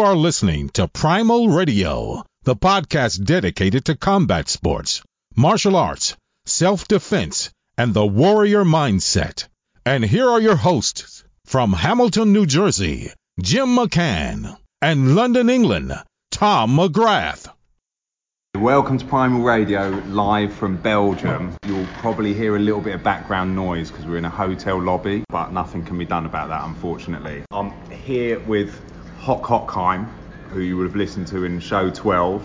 are listening to Primal Radio, the podcast dedicated to combat sports, martial arts, self defense, and the warrior mindset. And here are your hosts from Hamilton, New Jersey, Jim McCann, and London, England, Tom McGrath. Welcome to Primal Radio, live from Belgium. You'll probably hear a little bit of background noise because we're in a hotel lobby, but nothing can be done about that, unfortunately. I'm here with Hock Hochheim, who you would have listened to in show 12.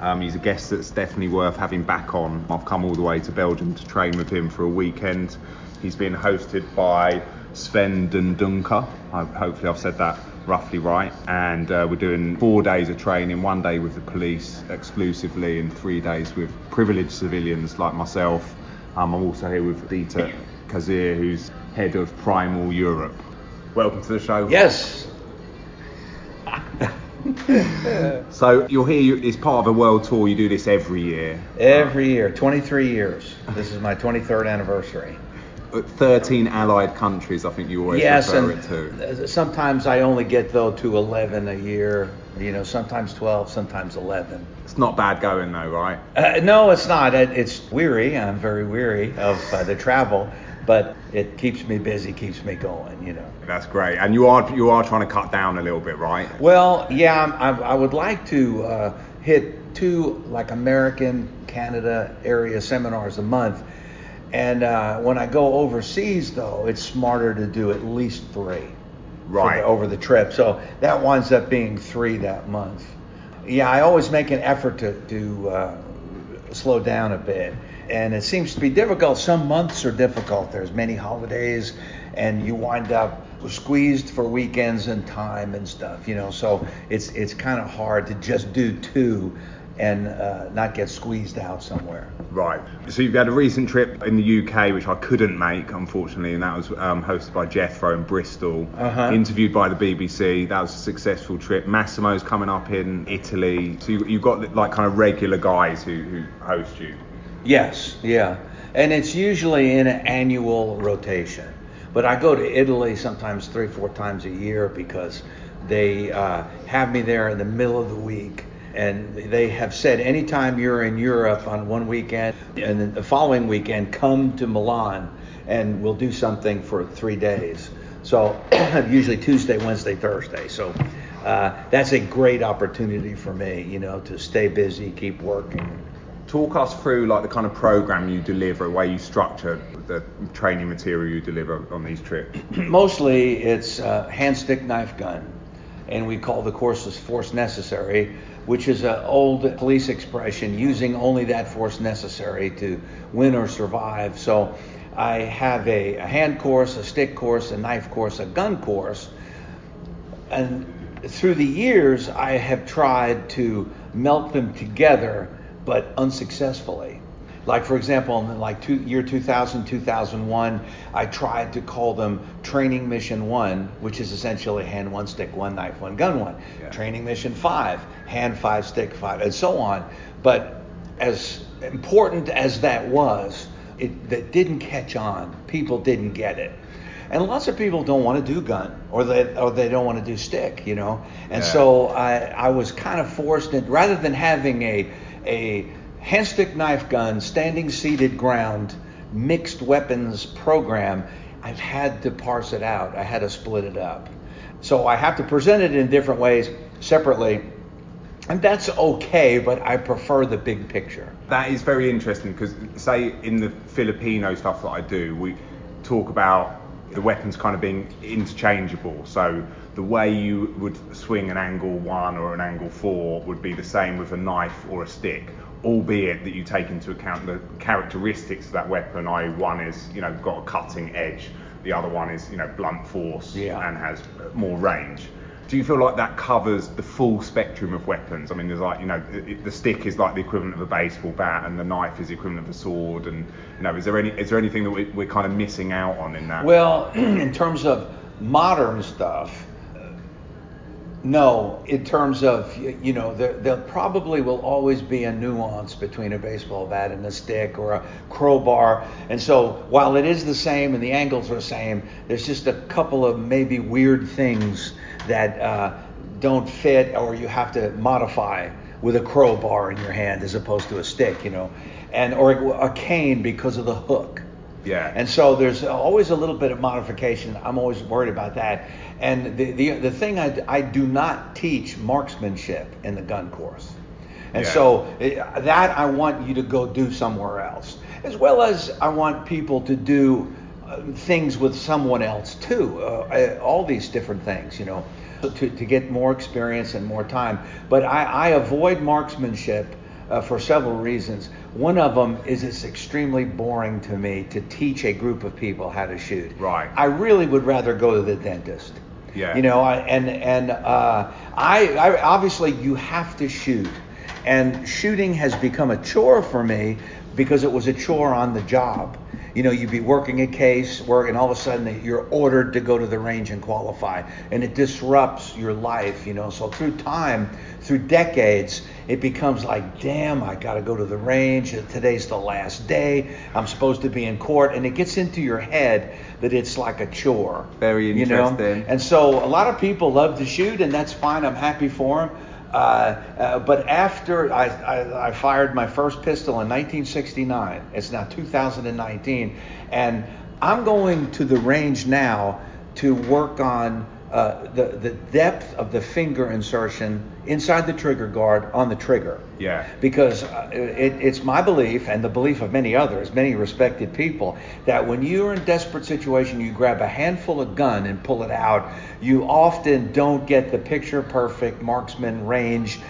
Um, he's a guest that's definitely worth having back on. I've come all the way to Belgium to train with him for a weekend. He's been hosted by Sven Dundunker. Hopefully, I've said that roughly right. And uh, we're doing four days of training, one day with the police exclusively, and three days with privileged civilians like myself. Um, I'm also here with Dieter Kazir, who's head of Primal Europe. Welcome to the show. Yes. so you're here. It's part of a world tour. You do this every year. Every year, 23 years. This is my 23rd anniversary. 13 allied countries, I think you always yes, refer and it to. Sometimes I only get though to 11 a year. You know, sometimes 12, sometimes 11. It's not bad going though, right? Uh, no, it's not. It, it's weary. I'm very weary of uh, the travel, but it keeps me busy, keeps me going. You know. That's great. And you are you are trying to cut down a little bit, right? Well, yeah. I, I would like to uh, hit two like American, Canada area seminars a month and uh, when I go overseas, though, it's smarter to do at least three. Right. The, over the trip. So that winds up being three that month. Yeah, I always make an effort to, to uh, slow down a bit. And it seems to be difficult. Some months are difficult. There's many holidays, and you wind up squeezed for weekends and time and stuff, you know. So it's it's kind of hard to just do two and uh, not get squeezed out somewhere. Right. So you've had a recent trip in the UK, which I couldn't make, unfortunately, and that was um, hosted by Jethro in Bristol, uh-huh. interviewed by the BBC. That was a successful trip. Massimo's coming up in Italy. So you, have got like kind of regular guys who, who host you. Yes, yeah. And it's usually in an annual rotation. But I go to Italy sometimes three, four times a year because they uh, have me there in the middle of the week and they have said anytime you're in Europe on one weekend and the following weekend, come to Milan and we'll do something for three days. So usually Tuesday, Wednesday, Thursday. So uh, that's a great opportunity for me, you know, to stay busy, keep working. Talk us through like the kind of program you deliver, where you structure the training material you deliver on these trips. Mostly it's uh, hand stick knife gun, and we call the courses force necessary which is an old police expression using only that force necessary to win or survive. So I have a, a, hand course, a stick course, a knife course, a gun course. And through the years, I have tried to melt them together, but unsuccessfully. Like for example, in like two, year 2000, 2001, I tried to call them Training Mission One, which is essentially hand one, stick one, knife one, gun one. Yeah. Training Mission Five, hand five, stick five, and so on. But as important as that was, it that didn't catch on. People didn't get it. And lots of people don't want to do gun or they or they don't want to do stick, you know. And yeah. so I I was kind of forced in rather than having a a hand stick knife gun, standing seated ground, mixed weapons program, I've had to parse it out. I had to split it up. So I have to present it in different ways separately. And that's okay, but I prefer the big picture. That is very interesting because, say, in the Filipino stuff that I do, we talk about the weapons kind of being interchangeable. So the way you would swing an angle one or an angle four would be the same with a knife or a stick albeit that you take into account the characteristics of that weapon. i.e., one is you know got a cutting edge, the other one is you know blunt force yeah. and has more range. Do you feel like that covers the full spectrum of weapons? I mean, there's like you know the stick is like the equivalent of a baseball bat, and the knife is the equivalent of a sword. And you know, is there any is there anything that we're kind of missing out on in that? Well, in terms of modern stuff no, in terms of you know, there, there, probably will always be a nuance between a baseball bat and a stick or a crowbar, and so while it is the same and the angles are the same, there's just a couple of maybe weird things that uh, don't fit or you have to modify with a crowbar in your hand as opposed to a stick, you know, and or a cane because of the hook. Yeah. And so there's always a little bit of modification. I'm always worried about that. And the the, the thing I, I do not teach marksmanship in the gun course. And Yeah. so it, that I want you to go do somewhere else. As well as I want people to do uh, things with someone else too. Uh, uh, all these different things, you know, to, to get more experience and more time. But I, I avoid marksmanship uh, for several reasons. One of them is it's extremely boring to me to teach a group of people how to shoot. Right. I really would rather go to the dentist. Yeah. You know, I, and and uh, I, I obviously you have to shoot, and shooting has become a chore for me because it was a chore on the job. You know, you'd be working a case, work, and all of a sudden you're ordered to go to the range and qualify, and it disrupts your life. You know, so through time, through decades, it becomes like, damn, I got to go to the range. Today's the last day. I'm supposed to be in court, and it gets into your head that it's like a chore. Very You know? interesting. And so a lot of people love to shoot, and that's fine. I'm happy for them. Uh, uh, but after I, I, I fired my first pistol in 1969, it's now 2019, and I'm going to the range now to work on uh, the, the depth of the finger insertion inside the trigger guard on the trigger Yeah. because uh, it, it's my belief and the belief of many others, many respected people, that when you're in desperate situation, you grab a handful of gun and pull it out. You often don't get the picture perfect marksman range,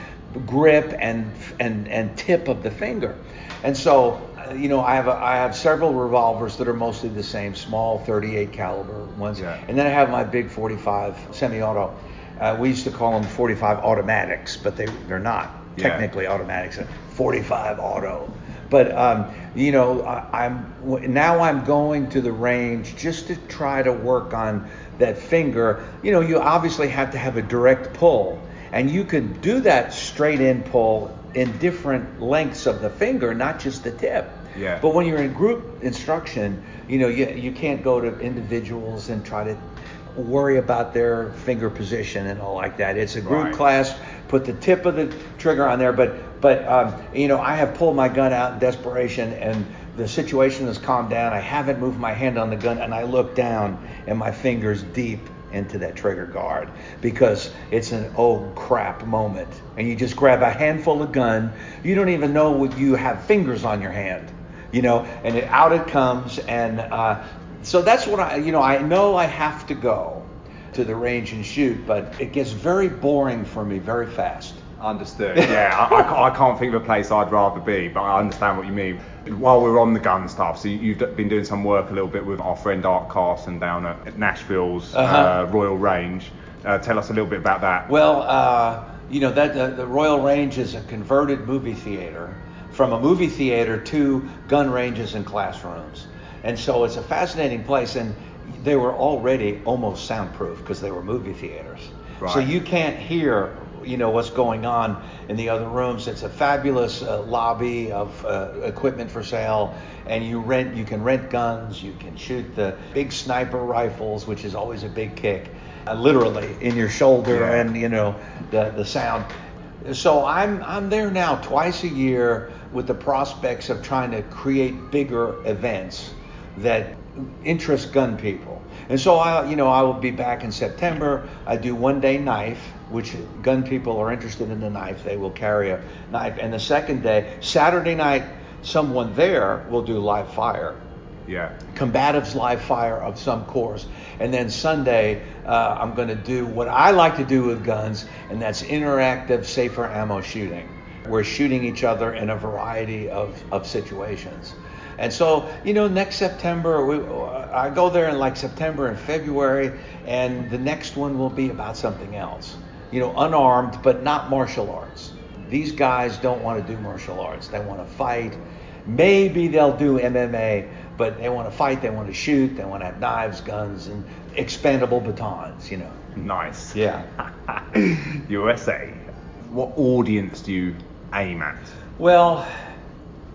grip, and and and tip of the finger. And so, you know, I have a, I have several revolvers that are mostly the same, small 38 caliber ones, Yeah. and then I have my big 45 semi-auto. Uh, we used to call them 45 automatics, but they they're not Yeah. technically automatics. 45 auto. But um, you know, I, I'm now I'm going to the range just to try to work on that finger. You know, you obviously have to have a direct pull, and you can do that straight in pull in different lengths of the finger, not just the tip. Yeah. But when you're in group instruction, you know, you, you can't go to individuals and try to worry about their finger position and all like that. It's a group Right. class. Put the tip of the trigger on there, but but um, you know, I have pulled my gun out in desperation, and the situation has calmed down. I haven't moved my hand on the gun, and I look down, and my fingers deep into that trigger guard because it's an oh crap moment, and you just grab a handful of gun. You don't even know what you have fingers on your hand you know, and it, out it comes. And uh, so that's what I, you know, I know I have to go to the range and shoot, but it gets very boring for me very fast. Understood. Yeah, I, I, can't, I can't think of a place I'd rather be, but I understand what you mean. While we're on the gun stuff, so you've been doing some work a little bit with our friend Art Carson down at Nashville's Uh-huh. uh, Royal Range. Uh, tell us a little bit about that. Well, uh, you know that the Royal Range is a converted movie theater from a movie theater to gun ranges and classrooms, and so it's a fascinating place. And they were already almost soundproof because they were movie theaters, Right. so you can't hear you know what's going on in the other rooms. It's a fabulous uh, lobby of uh, equipment for sale, and you rent you can rent guns, you can shoot the big sniper rifles, which is always a big kick, uh, literally in your shoulder, Yeah. and you know the the sound. So I'm I'm there now twice a year with the prospects of trying to create bigger events that interest gun people. And so I you know I will be back in September. I do one day knife, which gun people are interested in the knife. They will carry a knife. And the second day, Saturday night, someone there will do live fire Yeah. combatives live fire of some course. And then Sunday, uh, I'm going to do what I like to do with guns, and that's interactive, safer ammo shooting. We're shooting each other in a variety of, of situations. And so, you know, next September, we, I go there in like September and February, and the next one will be about something else. You know, unarmed, but not martial arts. These guys don't want to do martial arts. They want to fight. Maybe they'll do MMA, but they want to fight, they want to shoot, they want to have knives, guns, and expandable batons, you know. Nice. Yeah. USA. What audience do you aim at? Well,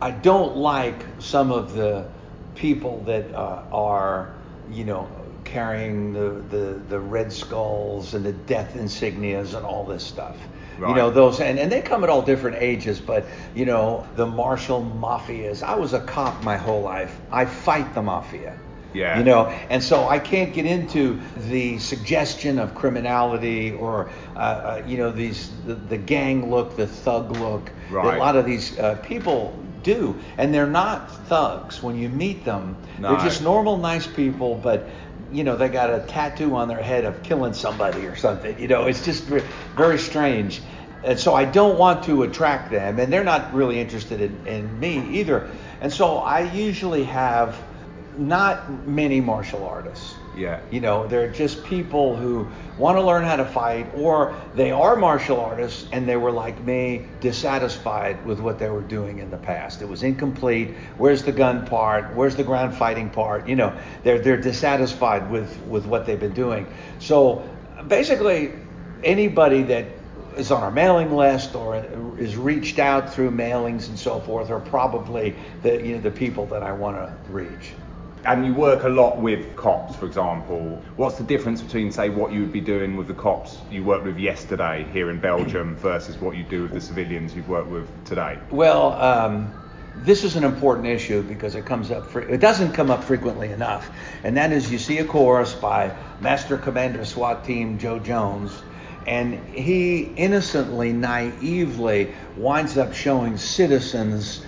I don't like some of the people that uh, are, you know, carrying the, the, the red skulls and the death insignias and all this stuff. Right. You know those, and, and they come at all different ages. But you know the martial mafias. I was a cop my whole life. I fight the mafia. Yeah. You know, and so I can't get into the suggestion of criminality or, uh, uh, you know, these the, the gang look, the thug look that a lot of these uh, people do, and they're not thugs. When you meet them, No. they're just normal, nice people, but. You know, they got a tattoo on their head of killing somebody or something. You know, it's just very strange. And so I don't want to attract them, and they're not really interested in, in me either. And so I usually have not many martial artists. Yeah. You know, they're just people who want to learn how to fight, or they are martial artists and they were like me, dissatisfied with what they were doing in the past. It was incomplete. Where's the gun part? Where's the ground fighting part? You know, they're they're dissatisfied with with what they've been doing. So basically, anybody that is on our mailing list or is reached out through mailings and so forth are probably the you know the people that I want to reach. And you work a lot with cops, for example. What's the difference between, say, what you would be doing with the cops you worked with yesterday here in Belgium versus what you do with the civilians you've worked with today? Well, um, this is an important issue because it comes up. Fre- it doesn't come up frequently enough, and that is you see a chorus by Master Commander SWAT Team Joe Jones, and he innocently, naively winds up showing citizens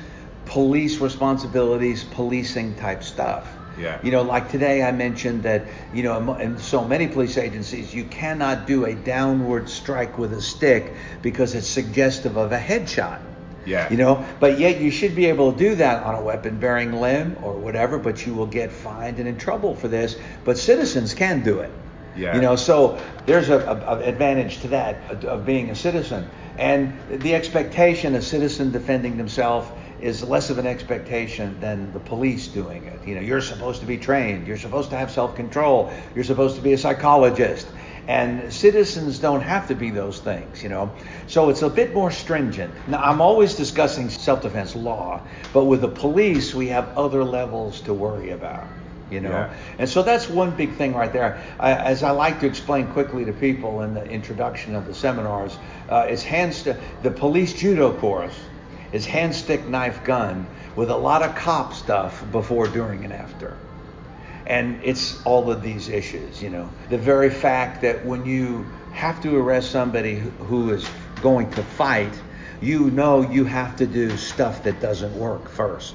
police responsibilities, policing type stuff. Yeah. You know, like today I mentioned that, you know, in so many police agencies, you cannot do a downward strike with a stick because it's suggestive of a headshot. Yeah. You know, but yet you should be able to do that on a weapon bearing limb or whatever, but you will get fined and in trouble for this. But citizens can do it. Yeah. You know, so there's a, a, a advantage to that of being a citizen. And the expectation of citizen defending themselves is less of an expectation than the police doing it. You know, you're supposed to be trained, you're supposed to have self-control, you're supposed to be a psychologist. And citizens don't have to be those things, you know. So it's a bit more stringent. Now, I'm always discussing self defense law, but with the police, we have other levels to worry about, you know. Yeah. And so that's one big thing right there. I, as I like to explain quickly to people in the introduction of the seminars, uh, it's hands to the police judo course is hand stick knife gun with a lot of cop stuff before, during, and after. And it's all of these issues, you know. The very fact that when you have to arrest somebody who- is going to fight, you know you have to do stuff that doesn't work first.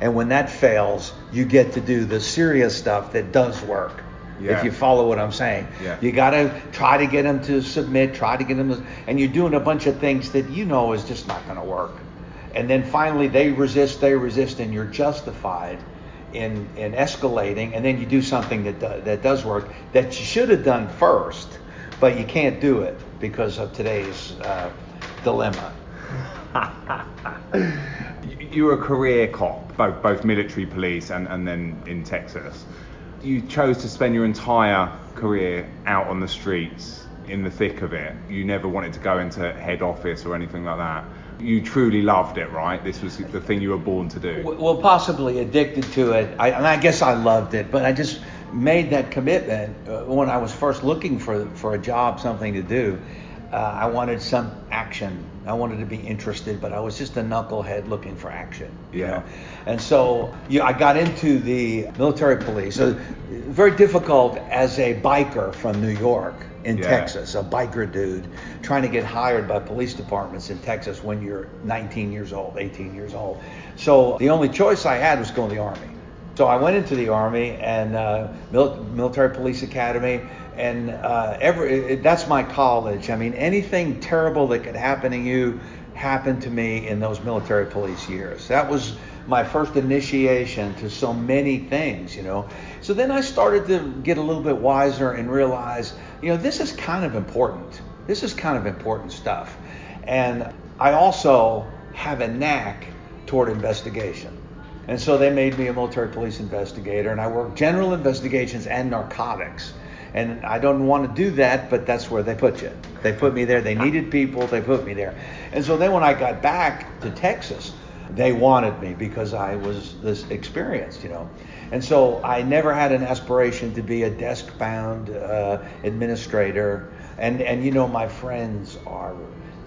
And when that fails, you get to do the serious stuff that does work. Yeah. If you follow what I'm saying, Yeah. you got to try to get them to submit, try to get them, to, and you're doing a bunch of things that you know is just not going to work. And then finally they resist, they resist, and you're justified in in escalating. And then you do something that do, that does work that you should have done first, but you can't do it because of today's uh, dilemma. You- You're a career cop, both both military police and, and then in Texas. You chose to spend your entire career out on the streets in the thick of it. You never wanted to go into head office or anything like that. You truly loved it, right? This was the thing you were born to do. Well, possibly addicted to it. I, and I guess I loved it, but I just made that commitment uh, when I was first looking for for a job, something to do. Uh, I wanted some action. I wanted to be interested, but I was just a knucklehead looking for action. you Yeah. know? And so yeah, I got into the military police. So very difficult as a biker from New York in Yeah. Texas, a biker dude trying to get hired by police departments in Texas when you're 19 years old, 18 years old. So the only choice I had was go in the army. So I went into the army and uh, mil- military police academy, and uh, every it, that's my college. I mean, anything terrible that could happen to you happened to me in those military police years. That was my first initiation to so many things, you know. So then I started to get a little bit wiser and realize, you know, this is kind of important. This is kind of important stuff. And I also have a knack toward investigation. And so they made me a military police investigator, and I work general investigations and narcotics. And I don't want to do that, but that's where they put you. They put me there. They needed people. They put me there. And so then when I got back to Texas, they wanted me because I was this experienced, you know. And so I never had an aspiration to be a desk-bound uh, administrator. And and you know my friends are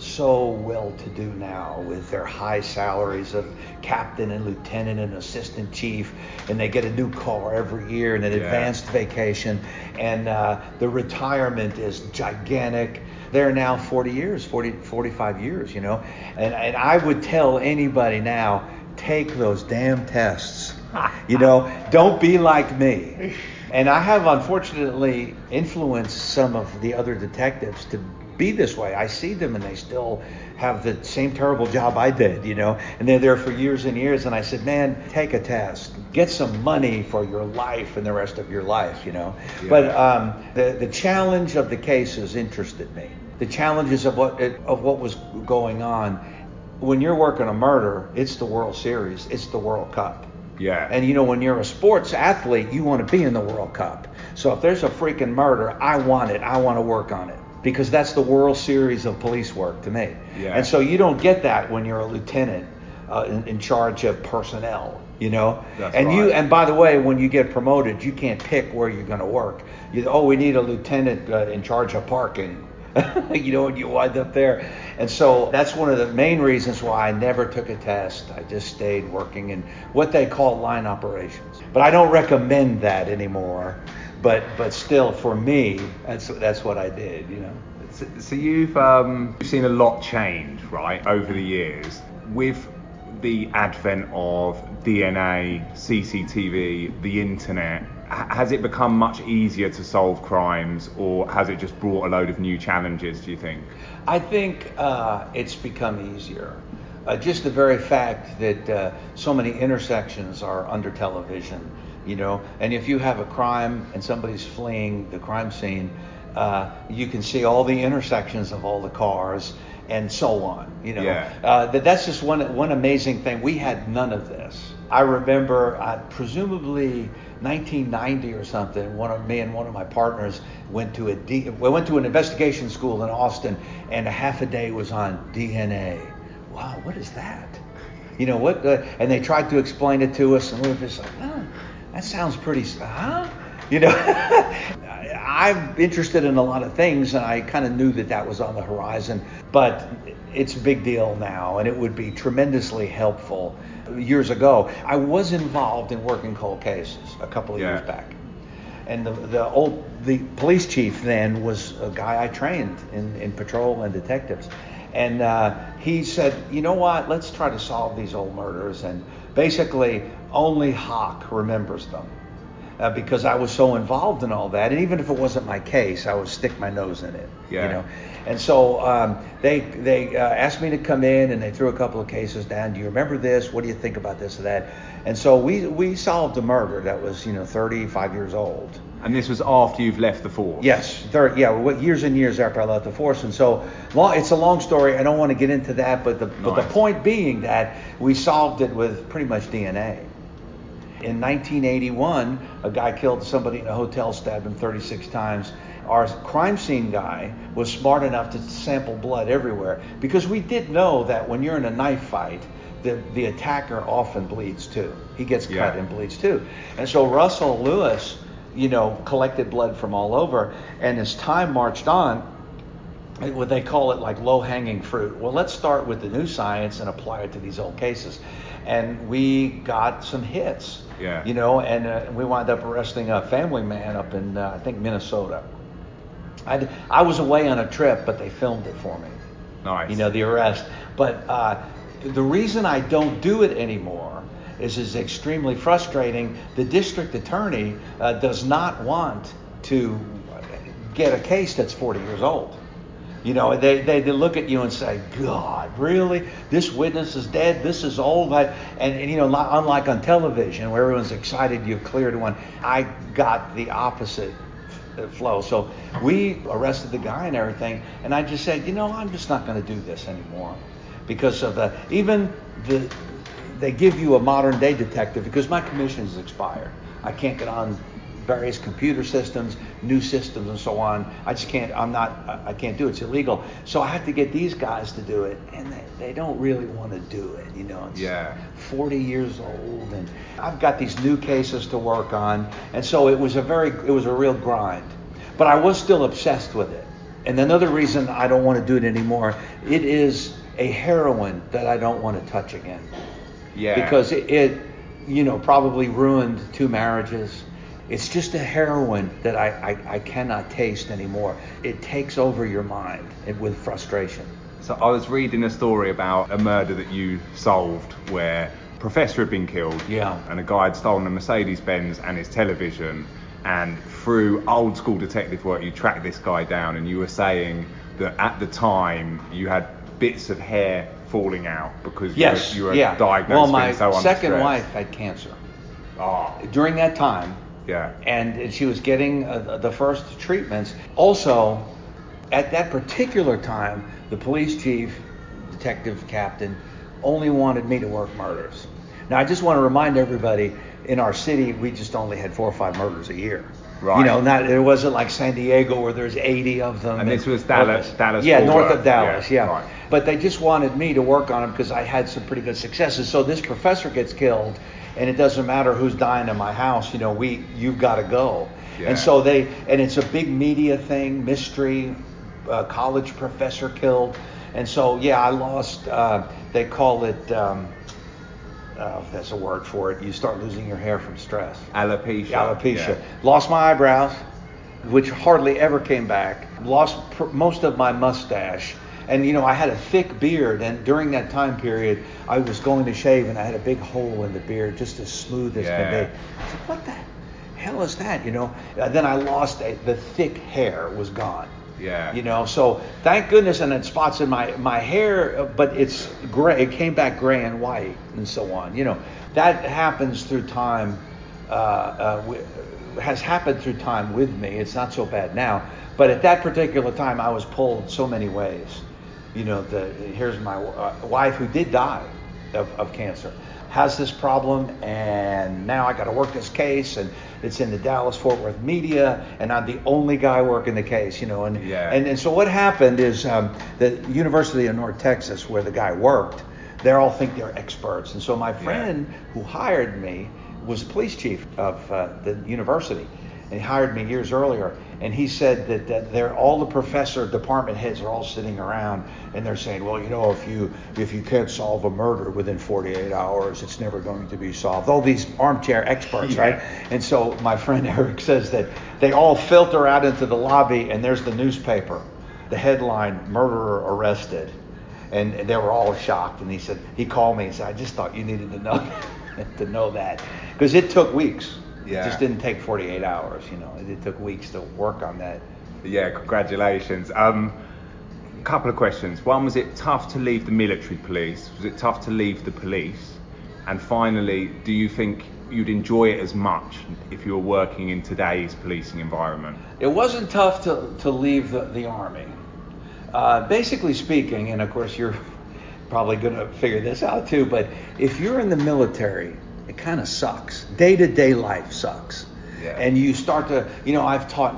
so well to do now with their high salaries of captain and lieutenant and assistant chief, and they get a new car every year and an yeah. advanced vacation, and uh, the retirement is gigantic. They're now 40 years, 40, 45 years, you know, and, and I would tell anybody now, take those damn tests. You know, don't be like me. And I have unfortunately influenced some of the other detectives to be this way. I see them and they still have the same terrible job I did, you know, and they're there for years and years. And I said, man, take a test, get some money for your life and the rest of your life, you know. Yeah. But um, the the challenge of the cases interested me. The challenges of what of what was going on. When you're working a murder, it's the World Series, it's the World Cup. Yeah. And you know, when you're a sports athlete, you want to be in the World Cup. So if there's a freaking murder, I want it. I want to work on it because that's the World Series of police work to me. Yeah. And so you don't get that when you're a lieutenant uh, in, in, charge of personnel, you know. That's and right. you and by the way, when you get promoted, you can't pick where you're going to work. You, oh, we need a lieutenant uh, in charge of parking. you know, and you wind up there. And so that's one of the main reasons why I never took a test. I just stayed working in what they call line operations. But I don't recommend that anymore but but still for me that's that's what I did you know so, so you've um, you've seen a lot change right over the years with the advent of DNA CCTV the internet has it become much easier to solve crimes or has it just brought a load of new challenges do you think I think uh, it's become easier uh, just the very fact that uh, so many intersections are under television you know. And if you have a crime and somebody's fleeing the crime scene, uh, you can see all the intersections of all the cars and so on. You know, yeah. uh, that that's just one one amazing thing. We had none of this. I remember, uh, presumably 1990 or something. One of me and one of my partners went to a D, we went to an investigation school in Austin, and a half a day was on DNA. Wow, what is that? You know what? Uh, and they tried to explain it to us, and we were just like, that sounds pretty, huh? You know, I'm interested in a lot of things, and I kind of knew that that was on the horizon, but it's a big deal now, and it would be tremendously helpful. Years ago, I was involved in working cold cases a couple of yeah. years back, and the, the old the police chief then was a guy I trained in, in patrol and detectives, and uh, he said, you know what, let's try to solve these old murders, and basically only Hock remembers them. Uh, because I was so involved in all that, and even if it wasn't my case, I would stick my nose in it. Yeah. You know, and so um, they they uh, asked me to come in, and they threw a couple of cases down. Do you remember this? What do you think about this or that? And so we we solved a murder that was you know 35 years old. And this was after you've left the force. Yes, third, yeah, years and years after I left the force, and so long, it's a long story. I don't want to get into that, but the nice. but the point being that we solved it with pretty much DNA. In 1981, a guy killed somebody in a hotel, stabbed him 36 times. Our crime scene guy was smart enough to sample blood everywhere because we did know that when you're in a knife fight, the, the attacker often bleeds too. He gets cut yeah. and bleeds too. And so Russell Lewis, you know, collected blood from all over. And as time marched on, what they call it like low hanging fruit. Well, let's start with the new science and apply it to these old cases. And we got some hits. Yeah. You know, and uh, we wound up arresting a family man up in, uh, I think, Minnesota. I, I was away on a trip, but they filmed it for me. Nice. You know, the arrest. But uh, the reason I don't do it anymore is is extremely frustrating. The district attorney uh, does not want to get a case that's 40 years old. You know, they, they, they look at you and say, God, really? This witness is dead? This is old? and, and, you know, unlike on television where everyone's excited you've cleared one, I got the opposite flow. So we arrested the guy and everything. And I just said, you know, I'm just not going to do this anymore because of the, even the, they give you a modern day detective because my commission is expired. I can't get on various computer systems, new systems, and so on. I just can't. I'm not. I- can't do it. It's illegal. So I have to get these guys to do it, and they, they don't really want to do it. You know. It's Yeah. 40 years old, and I've got these new cases to work on, and so it was a very. It was a real grind, but I was still obsessed with it. And another reason I don't want to do it anymore, it is a heroin that I don't want to touch again Yeah. because it, it, you know, probably ruined two marriages. It's just a heroin that I, I, I cannot taste anymore. It takes over your mind with frustration. So I was reading a story about a murder that you solved where a professor had been killed. Yeah. And a guy had stolen a Mercedes Benz and his television. And through old school detective work, you tracked this guy down, and you were saying that at the time you had bits of hair falling out because you Yes, were, you were yeah. diagnosed well, my so second wife had cancer Oh, during that time, yeah. and she was getting uh, the first treatments. Also, at that particular time, the police chief, detective captain, only wanted me to work murders. Now, I just want to remind everybody, in our city, we just only had four or five murders a year. Right. You know, not it wasn't like San Diego where there's 80 of them. And this was Dallas- Dallas Yeah, Fort north of Dallas. Yeah, Yeah. right. But they just wanted me to work on them because I had some pretty good successes. So this professor gets killed, and it doesn't matter who's dying in my house. You know, we you've got to go. Yeah. And so they and it's a big media thing, mystery, uh, college professor killed, and so yeah, I lost. Uh, they call it. Um, uh, that's a word for it. You start losing your hair from stress. Alopecia. Alopecia. Yeah. Lost my eyebrows, which hardly ever came back. Lost pr- most of my mustache. And you know, I had a thick beard, and during that time period, I was going to shave, and I had a big hole in the beard, just as smooth as Yeah. can be. I said, "What the hell is that?" You know. Uh, then I lost a, the thick hair was gone. Yeah. You know, so thank goodness, and then spots in my my hair, uh, but it's gray. It came back gray and white, and so on. You know, that happens through time. Uh, uh, has happened through time with me. It's not so bad now, but at that particular time, I was pulled so many ways. You know, the here's my uh, wife who did die of, of cancer has this problem, and now I got to work this case, and it's in the Dallas Fort Worth media, and I'm the only guy working the case, you know. And Yeah. and, and so what happened is um, the University of North Texas, where the guy worked, they all think they're experts, and so my friend who hired me was the police chief of uh, the university, and he hired me years earlier. And he said that, that they're all the professor department heads are all sitting around and they're saying, well, you know, if you if you can't solve a murder within 48 hours, it's never going to be solved. All these armchair experts, Yeah. right? And so my friend Eric says that they all filter out into the lobby and there's the newspaper, the headline, murderer arrested. And they were all shocked. And he said, he called me and said, I just thought you needed to know to know that because it took weeks. Yeah. It just didn't take 48 hours. You know, it, it took weeks to work on that. Yeah, congratulations. Um, couple of questions. One, was it tough to leave the military police? Was it tough to leave the police? And finally, do you think you'd enjoy it as much if you were working in today's policing environment? It wasn't tough to, to leave the, the Army. Uh, basically speaking, and of course you're probably going to figure this out too, but if you're in the military, it kind of sucks. Day to day life sucks. Yeah. And you start to, you know, I've taught,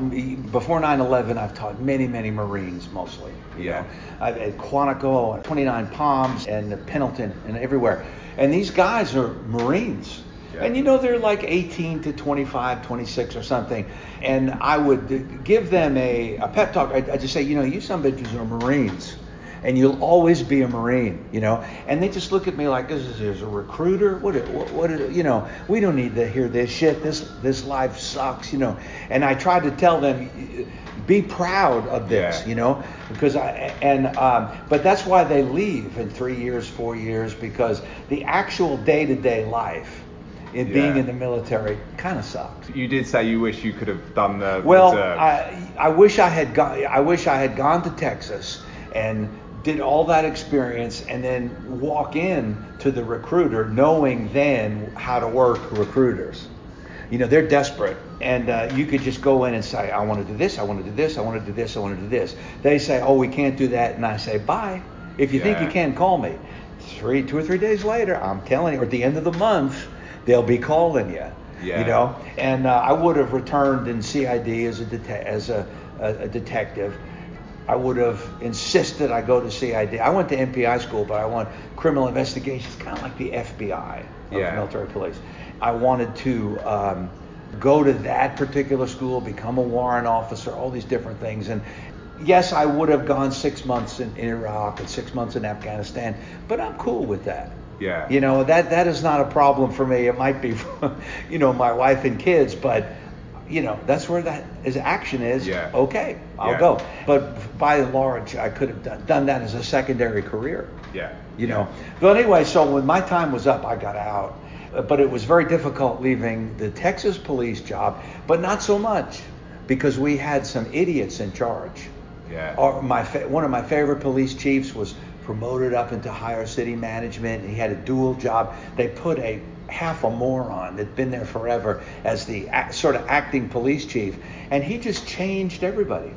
before 9 11, I've taught many, many Marines mostly. you Yeah. know. I've at Quantico, 29 Palms, and Pendleton, and everywhere. And these guys are Marines. Yeah. And you know, they're like 18 to 25, 26 or something. And I would give them a, a pep talk. I'd, I'd just say, you know, you some bitches are Marines. And you'll always be a Marine, you know. And they just look at me like this is, is a recruiter. What, what, what, you know, we don't need to hear this shit. This, this life sucks, you know. And I tried to tell them, be proud of this, Yeah. you know, because I and um, but that's why they leave in three years, four years, because the actual day-to-day life in being in the military kind of sucks. You did say you wish you could have done the Well. I, I wish I had gone. I wish I had gone to Texas and did all that experience, and then walk in to the recruiter knowing then how to work recruiters. You know, they're desperate, and uh, you could just go in and say, "I want to do this. I want to do this. I want to do this. I want to do this." They say, "Oh, we can't do that," and I say, "Bye." If you think you can, call me. Three, two or three days later, I'm telling you, or at the end of the month, they'll be calling you. Yeah. You know, and uh, I would have returned in CID as a dete- as a, a, a detective. I would have insisted I go to CID. I went to MPI school, but I want criminal investigations, kind of like the FBI of Yeah. military police. I wanted to um, go to that particular school, become a warrant officer, all these different things. And yes, I would have gone six months in, in Iraq and six months in Afghanistan, but I'm cool with that. Yeah. You know, that that is not a problem for me. It might be for, you know, my wife and kids, but you know, that's where that is action is. Yeah. Okay, I'll Yeah. go. But by and large, I could have done, done that as a secondary career. Yeah. You know. But anyway, so when my time was up, I got out. But it was very difficult leaving the Texas police job, but not so much because we had some idiots in charge. Yeah. Our, my fa- one of my favorite police chiefs was promoted up into higher city management. And he had a dual job. They put a half a moron that'd been there forever as the act, sort of acting police chief, and he just changed everybody,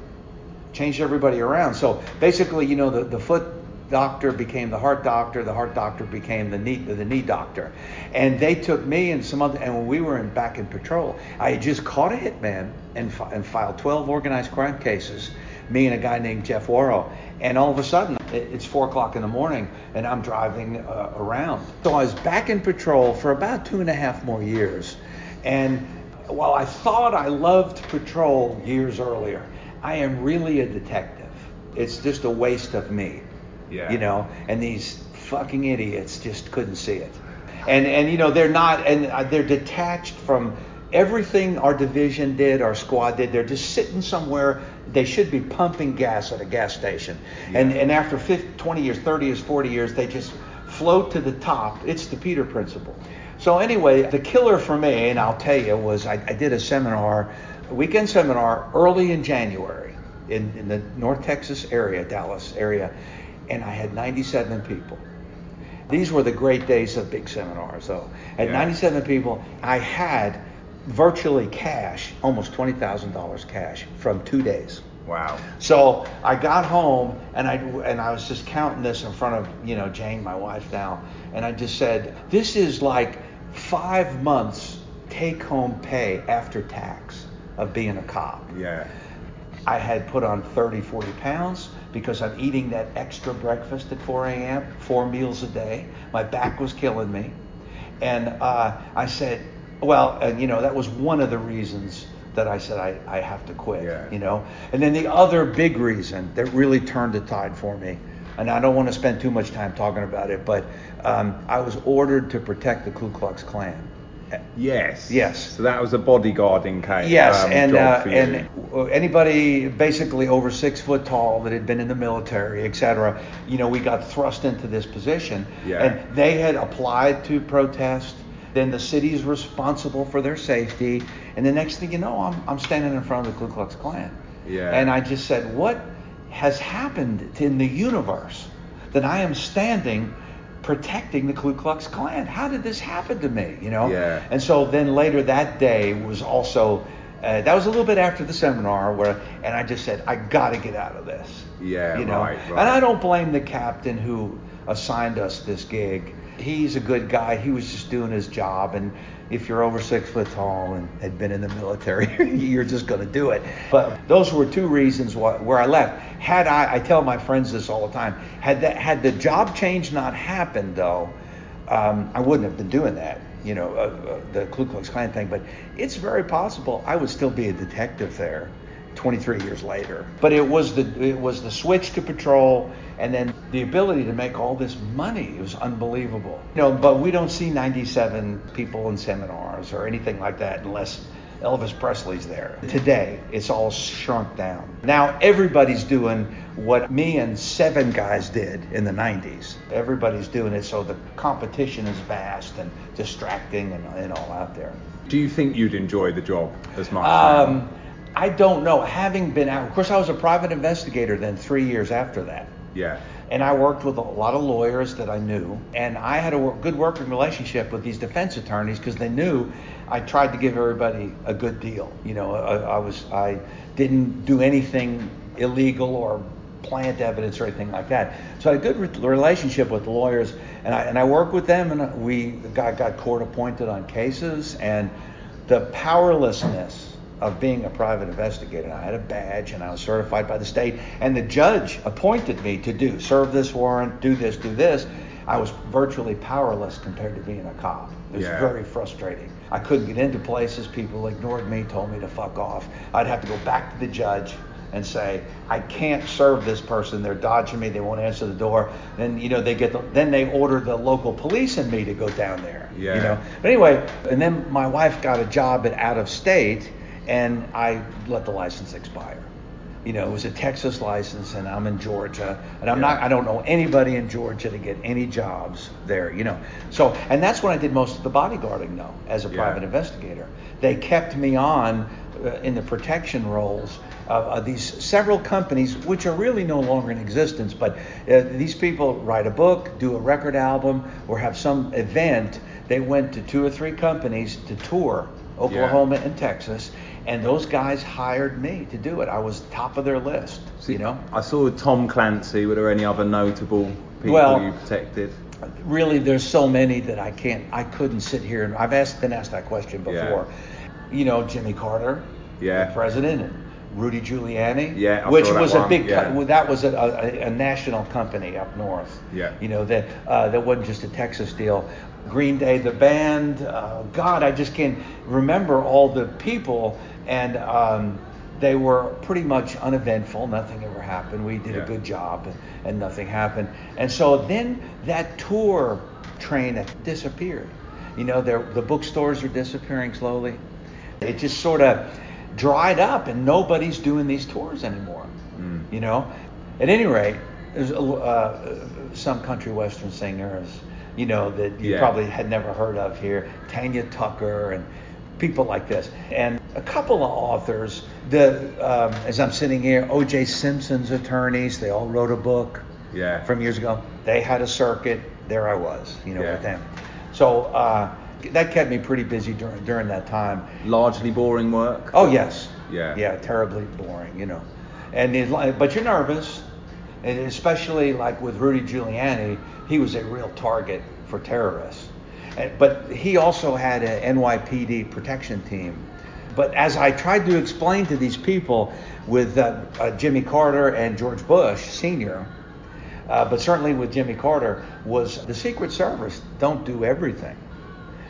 changed everybody around. So basically, you know, the, the foot doctor became the heart doctor, the heart doctor became the knee the knee doctor, and they took me and some other. And when we were in, back in patrol, I had just caught a hitman and, and filed 12 organized crime cases. Me and a guy named Jeff Warrow, and all of a sudden it- it's four o'clock in the morning, and I'm driving uh, around. So I was back in patrol for about two and a half more years, and while I thought I loved patrol years earlier, I am really a detective. It's just a waste of me Yeah. you know, and these fucking idiots just couldn't see it. And and you know they're not, and uh, they're detached from everything our division did, our squad did. They're just sitting somewhere. They should be pumping gas at a gas station. And Yeah. and after 50, 20 years, 30 years, 40 years, they just float to the top. It's the Peter principle. So anyway, the killer for me, and I'll tell you, was I, I did a seminar, weekend seminar early in January in, in the North Texas area, Dallas area, and I had 97 people. These were the great days of big seminars, though. At Yeah. 97 people, I had virtually cash, almost $20,000 cash from two days. Wow. So I got home and I and I was just counting this in front of you know Jane, my wife now, and I just said, this is like five months take home pay after tax of being a cop. Yeah. I had put on 30, 40 pounds because I'm eating that extra breakfast at 4 a.m., four meals a day. My back was killing me. And uh, I said, well, and you know, that was one of the reasons that I said I, I have to quit, Yeah. you know. And then the other big reason that really turned the tide for me, and I don't want to spend too much time talking about it, but um, I was ordered to protect the Ku Klux Klan. Yes. Yes. So that was a bodyguarding case. Yes, um, and uh, and anybody basically over six foot tall that had been in the military, et cetera, you know, we got thrust into this position, Yeah. and they had applied to protest. Then the city's responsible for their safety, and the next thing you know, I'm I'm standing in front of the Ku Klux Klan, Yeah. and I just said, what has happened in the universe that I am standing protecting the Ku Klux Klan? How did this happen to me? You know? Yeah. And so then later that day was also uh, that was a little bit after the seminar where and I just said I got to get out of this. Yeah, You know. right, right. And I don't blame the captain who assigned us this gig. He's a good guy. He was just doing his job and if you're over six foot tall and had been in the military, you're just going to do it. But those were two reasons why, where I left. Had I, I tell my friends this all the time, had that, had the job change not happened though, um, I wouldn't have been doing that, you know, uh, uh, the Ku Klux Klan thing. But it's very possible I would still be a detective there, 23 years later. But it was the it was the switch to patrol, and then the ability to make all this money. It was unbelievable, you know. But we don't see 97 people in seminars or anything like that unless. Elvis Presley's there. Today, it's all shrunk down. Now everybody's doing what me and seven guys did in the 90s. Everybody's doing it, so the competition is vast and distracting and, and all out there. Do you think you'd enjoy the job as much? Um, I don't know. Having been out, of course, I was a private investigator then three years after that. yeah. And I worked with a lot of lawyers that I knew. And I had a good working relationship with these defense attorneys because they knew I tried to give everybody a good deal. You know, I, I was I didn't do anything illegal or plant evidence or anything like that. So I had a good re- relationship with the lawyers, and I and I worked with them, and we got got court appointed on cases, and the powerlessness of being a private investigator. I had a badge and I was certified by the state, and the judge appointed me to do serve this warrant, do this, do this. I was virtually powerless compared to being a cop. It was Yeah. very frustrating. I couldn't get into places. People ignored me, told me to fuck off. I'd have to go back to the judge and say, I can't serve this person. They're dodging me. They won't answer the door. Then you know they get the, then they order the local police and me to go down there. Yeah. You know. But anyway, and then my wife got a job at out of state, and I let the license expire. You know, it was a Texas license, and I'm in Georgia, and I'm Yeah. not. I don't know anybody in Georgia to get any jobs there. You know, so and that's when I did most of the bodyguarding, though, as a Yeah. private investigator. They kept me on uh, in the protection roles of, of these several companies, which are really no longer in existence. But uh, these people write a book, do a record album, or have some event. They went to two or three companies to tour Oklahoma and Texas, and those guys hired me to do it. I was top of their list. you know, I saw Tom Clancy. Were there any other notable people Well- you protected? really there's so many that I can't I couldn't sit here and I've asked been asked that question before. Yeah. You know, Jimmy Carter, Yeah. the president, and Rudy Giuliani, Yeah, I which was a big yeah. well, that was a, a, a national company up north. Yeah. You know that uh, that wasn't just a Texas deal. Green Day, the band. Uh, God, I just can't remember all the people, and um, they were pretty much uneventful. Nothing ever happened. We did Yeah. a good job, and, and nothing happened. And so then that tour train disappeared. You know, the bookstores are disappearing slowly. It just sort of dried up, and nobody's doing these tours anymore. Mm. You know, at any rate, there's a, uh, some country western singers, you know, that you Yeah. probably had never heard of here, Tanya Tucker and people like this, and a couple of authors. The um, as I'm sitting here, O.J. Simpson's attorneys, they all wrote a book Yeah. from years ago. They had a circuit. There I was, you know, Yeah. with them. So uh, that kept me pretty busy during during that time. Largely boring work. Oh yes. Yeah. Yeah, terribly boring, you know. And it, but you're nervous, and especially like with Rudy Giuliani, he was a real target for terrorists. But he also had an NYPD protection team. But as I tried to explain to these people with uh, uh, Jimmy Carter and George Bush Sr., uh, but certainly with Jimmy Carter, was the Secret Service don't do everything.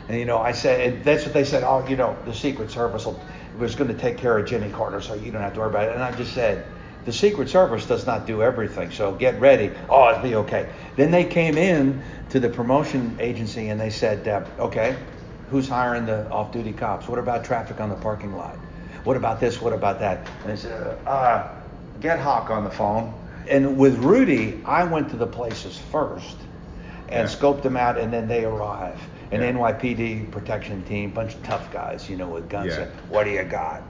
And you know, I said that's what they said. Oh, you know, the Secret Service will, was going to take care of Jimmy Carter, so you don't have to worry about it. And I just said, the Secret Service does not do everything, so get ready. Oh, it'll be okay. Then they came in to the promotion agency and they said, uh, okay, who's hiring the off-duty cops? What about traffic on the parking lot? What about this? What about that? And they said, uh, get Hock on the phone. And with Rudy, I went to the places first and Yeah. scoped them out, and then they arrive. An Yeah. NYPD protection team, bunch of tough guys, you know, with guns. Yeah. What do you got?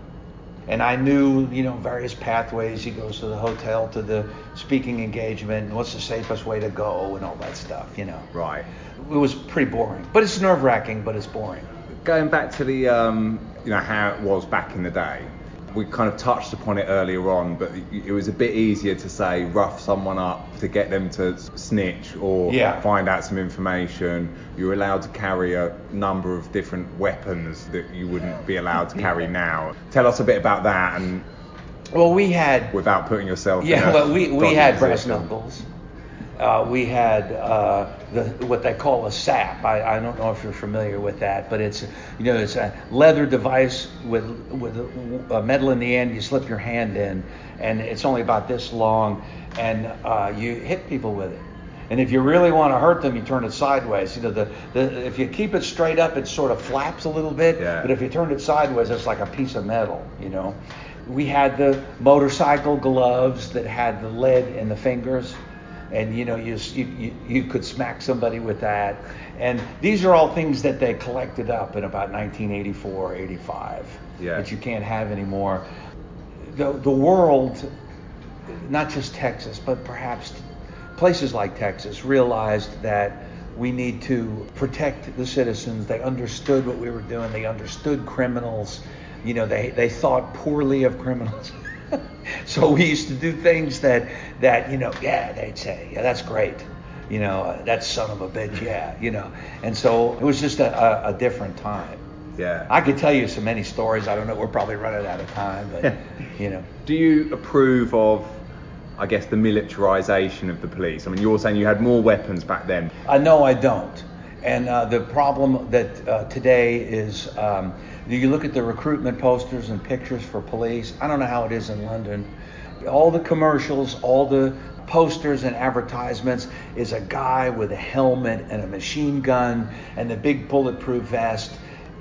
And I knew, you know, various pathways. He goes to the hotel, to the speaking engagement, and what's the safest way to go, and all that stuff, you know. Right. It was pretty boring, but it's nerve wracking, but it's boring. Going back to the, um, you know, how it was back in the day. We kind of touched upon it earlier on, but it was a bit easier to say rough someone up to get them to snitch or Yeah. find out some information. You were allowed to carry a number of different weapons that you wouldn't be allowed to carry now. Tell us a bit about that, and Well, we had without putting yourself. in Yeah, well, we, we had brass knuckles. Uh, we had uh, the what they call a sap. I, I don't know if you're familiar with that, but it's you know it's a leather device with with a metal in the end. You slip your hand in, and it's only about this long, and uh, you hit people with it. And if you really want to hurt them, you turn it sideways. You know, the, the if you keep it straight up, it sort of flaps a little bit. Yeah. But if you turn it sideways, it's like a piece of metal. You know, we had the motorcycle gloves that had the lead in the fingers, and you know you you you, could smack somebody with that. And these are all things that they collected up in about 1984, 85 Yeah. that you can't have anymore. The the world, not just Texas, but perhaps places like Texas realized that we need to protect the citizens. They understood what we were doing. They understood criminals. You know, they, they thought poorly of criminals. so we used to do things that, that, you know, yeah, they'd say, yeah, that's great. You know, uh, that son of a bitch, yeah, you know. And so it was just a, a, a different time. Yeah. I could tell you so many stories. I don't know. We're probably running out of time, but you know. Do you approve of, I guess, the militarization of the police? I mean, you're saying you had more weapons back then. Uh, no, I don't. And uh, the problem that uh, today is, um, you look at the recruitment posters and pictures for police. I don't know how it is in London. All the commercials, all the posters and advertisements is a guy with a helmet and a machine gun and the big bulletproof vest.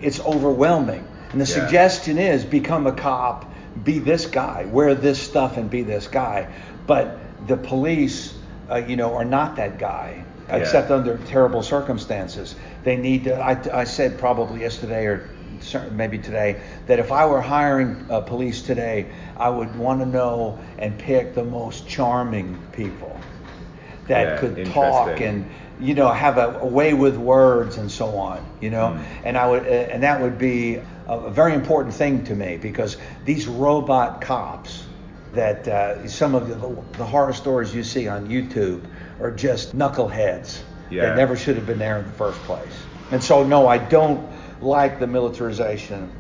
It's overwhelming. And the Yeah. suggestion is become a cop, be this guy, wear this stuff and be this guy. But the police, uh, you know, are not that guy, Yeah. except under terrible circumstances. They need to, I, I said probably yesterday or maybe today that if I were hiring uh, police today, I would want to know and pick the most charming people that Yeah, could talk and you know have a, a way with words and so on you know Mm. and i would uh, and that would be a, a very important thing to me because these robot cops that uh, some of the, the horror stories you see on youtube are just knuckleheads Yeah. that never should have been there in the first place and so no i don't like the militarization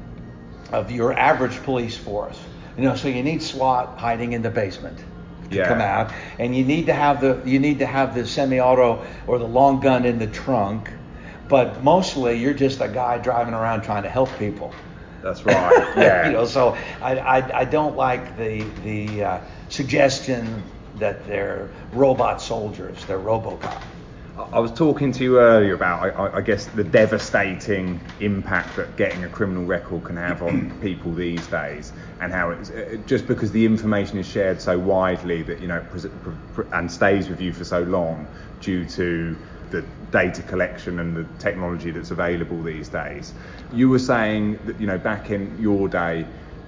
of your average police force you know so you need swat hiding in the basement to Yeah. come out and you need to have the you need to have the semi-auto or the long gun in the trunk but mostly you're just a guy driving around trying to help people That's right. Yeah. you know so I, I, I don't like the the uh, suggestion that they're robot soldiers they're robocop I was talking to you earlier about, I, I- guess, the devastating impact that getting a criminal record can have on people these days, and how it's uh, just because the information is shared so widely that you know pres- pr- pr- and stays with you for so long due to the data collection and the technology that's available these days. You were saying that you know back in your day.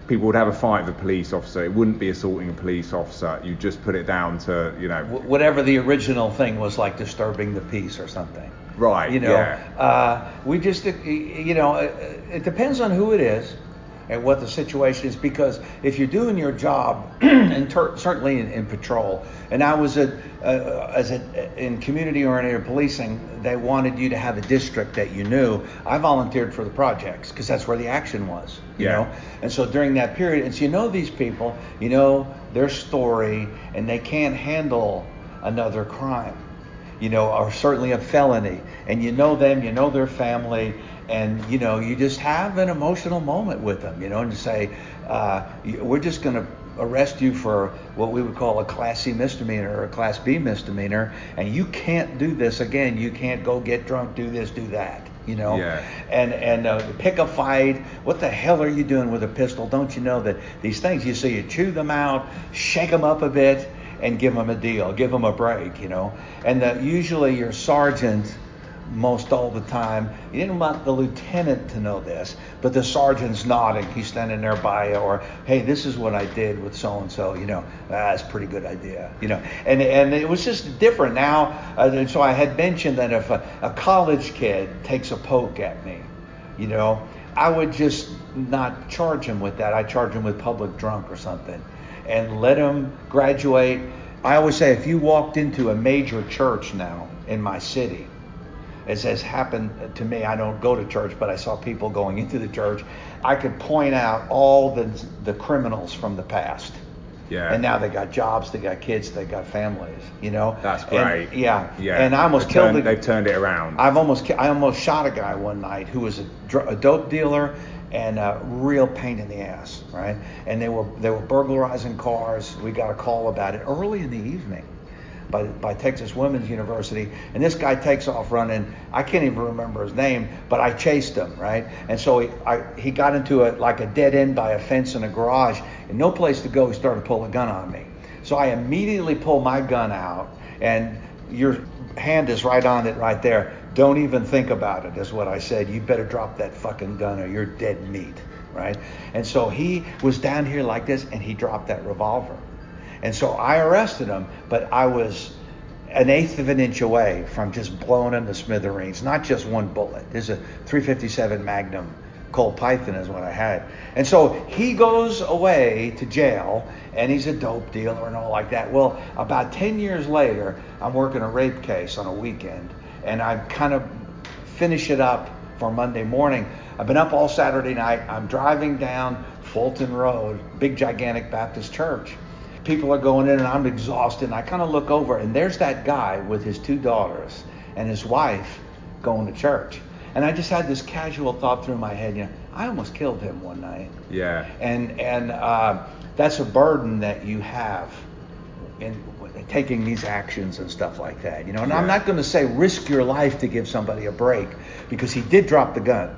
People would have a fight with a police officer. It wouldn't be assaulting a police officer. You just put it down to, you know, whatever the original thing was like disturbing the peace or something right? You know, yeah. uh, we just, you know, it, it depends on who it is and what the situation is. Because if you're doing your job, and ter- certainly in, in patrol, and I was a, uh, as a, in community-oriented policing, they wanted you to have a district that you knew. I volunteered for the projects because that's where the action was. You Yeah. know, and so during that period, and so you know these people, you know their story, and they can't handle another crime you know, are certainly a felony, and you know them, you know their family, and you know you just have an emotional moment with them, you know, and you say, uh, we're just going to arrest you for what we would call a class C misdemeanor or a class B misdemeanor, and you can't do this again. You can't go get drunk, do this, do that. You know, Yeah. and and uh, pick a fight. What the hell are you doing with a pistol? Don't you know that these things you see, you chew them out, shake them up a bit, and give them a deal, give them a break, you know. And the, usually your sergeant, most all the time, you didn't want the lieutenant to know this, but the sergeant's nodding. He's standing there by or hey, this is what I did with so and so. You know, "Ah, that's a pretty good idea. You know, and and it was just different now. Uh, and so I had mentioned that if a, a college kid takes a poke at me, you know, I would just not charge him with that. I charge him with public drunk or something, and let them graduate. I always say if you walked into a major church now in my city, as has happened to me, I don't go to church, but I saw people going into the church. I could point out all the the criminals from the past. Yeah. And now they got jobs, they got kids, they got families. You know. That's And- yeah. Yeah. And I almost They've killed turned, the, They've turned it around. I've almost I almost shot a guy one night who was a, a dope dealer and a real pain in the ass, right? And they were they were burglarizing cars. We got a call about it early in the evening by by Texas Women's University, and this guy takes off running. I can't even remember his name, but I chased him, right? And so he I, he got into a like a dead end by a fence in a garage, and no place to go. He started to pull a gun on me. So I immediately pull my gun out, and your hand is right on it right there. Don't even think about it, is what I said. You better drop that fucking gun or you're dead meat, right? And so he was down here like this, and he dropped that revolver. And so I arrested him, but I was an eighth of an inch away from just blowing him to smithereens. Not just one bullet. There's a 357 Magnum Colt Python is what I had. And so he goes away to jail and he's a dope dealer and all like that. Well, about 10 years later, I'm working a rape case on a weekend and I kind of finish it up for Monday morning. I've been up all Saturday night. I'm driving down Fulton Road, big gigantic Baptist church. People are going in and I'm exhausted. And I kind of look over and there's that guy with his two daughters and his wife going to church. And I just had this casual thought through my head, you know, I almost killed him one night. Yeah. And and uh, that's a burden that you have in taking these actions and stuff like that. You know, and I'm not going to say risk your life to give somebody a break because he did drop the gun.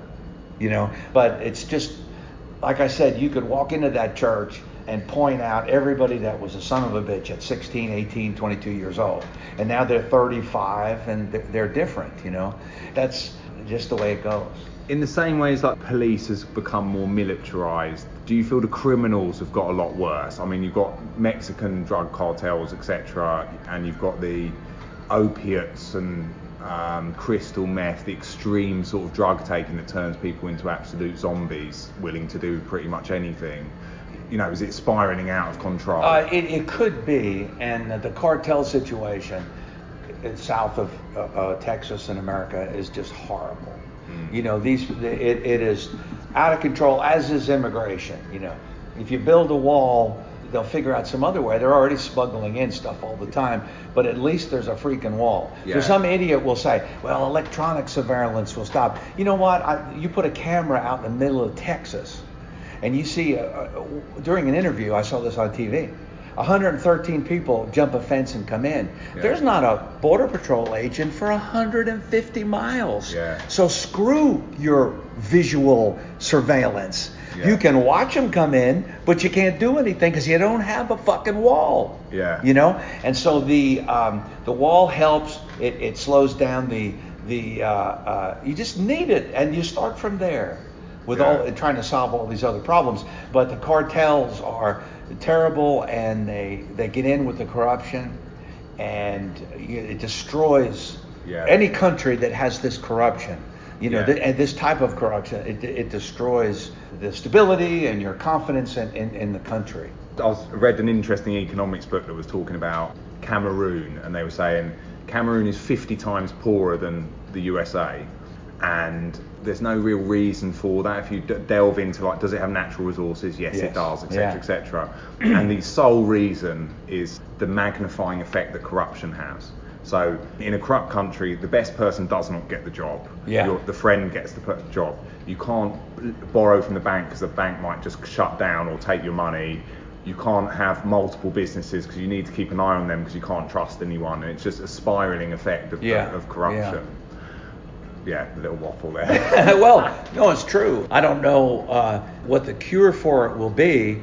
You know, but it's just like I said, you could walk into that church and point out everybody that was a son of a bitch at 16, 18, 22 years old. And now they're 35 and they're- they're different, you know. That's just the way it goes. In the same way as like police has become more militarized, do you feel the criminals have got a lot worse? I mean, you've got Mexican drug cartels, etc., and you've got the opiates and um, crystal meth, the extreme sort of drug taking that turns people into absolute zombies, willing to do pretty much anything. You know, is it spiraling out of control? Uh, it, it could be, and the cartel situation south of uh, uh, Texas in America is just horrible. You know, these it, it is out of control, as is immigration. You know, if you build a wall, they'll figure out some other way. They're already smuggling in stuff all the time, but at least there's a freaking wall. Yeah. So some idiot will say, "Well, electronic surveillance will stop." You know what? I, you put a camera out in the middle of Texas and you see uh, uh, during an interview i saw this on tv 113 people jump a fence and come in Yeah. there's not a border patrol agent for 150 miles Yeah. so screw your visual surveillance Yeah. you can watch them come in but you can't do anything because you don't have a fucking wall Yeah. you know and so the um, the wall helps it, it slows down the the uh, uh, you just need it and you start from there with Yeah. all trying to solve all these other problems. But the cartels are terrible, and they they get in with the corruption, and it destroys Yeah. any country that has this corruption. You know, Yeah. th- and this type of corruption, it, it destroys the stability and your confidence in, in, in the country. I was, read an interesting economics book that was talking about Cameroon, and they were saying Cameroon is 50 times poorer than the USA, and there's no real reason for that. If you d- delve into like, does it have natural resources? Yes, Yes. it does, etc., Yeah. etc. and the sole reason is the magnifying effect that corruption has. So in a corrupt country, the best person does not get the job. Yeah. Your- the friend gets the per- job. You can't borrow from the bank because the bank might just shut down or take your money. You can't have multiple businesses because you need to keep an eye on them because you can't trust anyone. And it's just a spiraling effect of, Yeah. of corruption. Yeah. A little waffle there. well, no, it's true. I don't know uh, what the cure for it will be.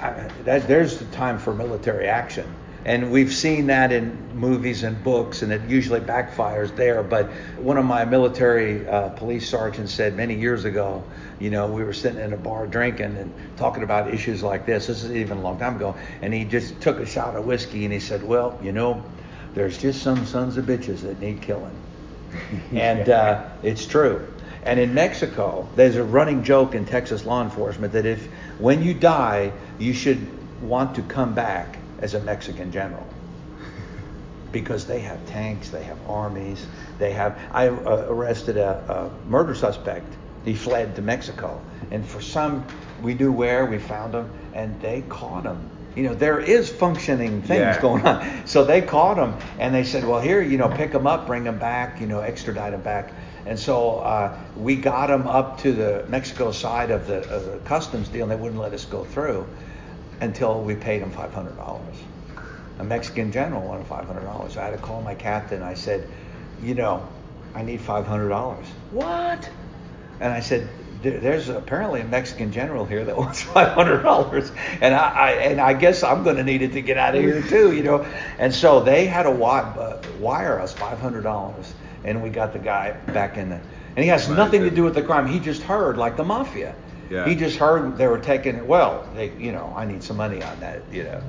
I, that, there's the time for military action. And we've seen that in movies and books, and it usually backfires there. But one of my military uh, police sergeants said many years ago, you know, we were sitting in a bar drinking and talking about issues like this. This is even a long time ago. And he just took a shot of whiskey and he said, Well, you know, there's just some sons of bitches that need killing and uh, it's true. And in Mexico, there's a running joke in Texas law enforcement that if when you die, you should want to come back as a Mexican general because they have tanks, they have armies, they have. I uh, arrested a, a murder suspect. He fled to Mexico, and for some, we knew where we found him, and they caught him. You know, there is functioning things Yeah. going on. So they caught him, and they said, "Well, here, you know, pick him up, bring him back, you know, extradite him back." And so uh, we got him up to the Mexico side of the, of the customs deal, and they wouldn't let us go through until we paid him five hundred dollars. A Mexican general wanted five hundred dollars. I had to call my captain. I said, you know, I need five hundred dollars. What? And I said, "There- there's apparently a Mexican general here that wants five hundred dollars, and I, I and I guess I'm going to need it to get out of here too, you know. And so they had to uh, wire us five hundred dollars, and we got the guy back in the. And he has nothing to do with the crime. He just heard like the mafia. Yeah. He just heard they were taking it. Well, they, you know, I need some money on that, you know.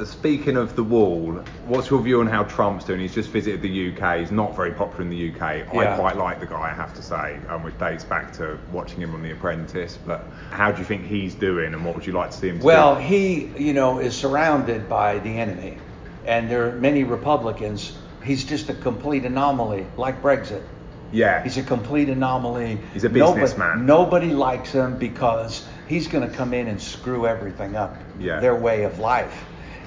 Uh, Speaking of the wall, what's your view on how Trump's doing? He's just visited the UK. He's not very popular in the UK. I quite like the guy, I have to say, um, which dates back to watching him on The Apprentice. But how do you think he's doing, and what would you like to see him do? Well, do? he, you know, is surrounded by the enemy, and there are many Republicans. He's just a complete anomaly, like Brexit. Yeah. He's a complete anomaly. He's a Nobody- businessman. Nobody, likes him because he's going to come in and screw everything up. Yeah. Their way of life.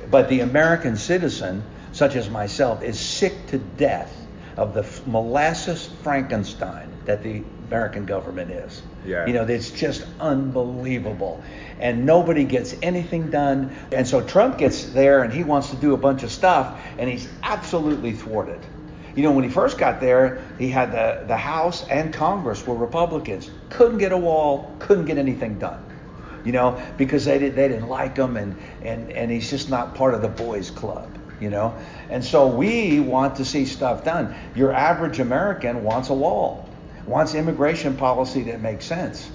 But the American citizen, such as myself, is sick to death of the molasses Frankenstein that the American government is. Yeah. You know, it's just unbelievable. And nobody gets anything done. And so Trump gets there and he wants to do a bunch of stuff and he's absolutely thwarted. You know, when he first got there, he had the, the House and Congress were Republicans. Couldn't get a wall, couldn't get anything done. You know, because they, did, they didn't like him and, and, and he's just not part of the boys' club. You know, and so we want to see stuff done. Your average American wants a wall, wants immigration policy that makes sense.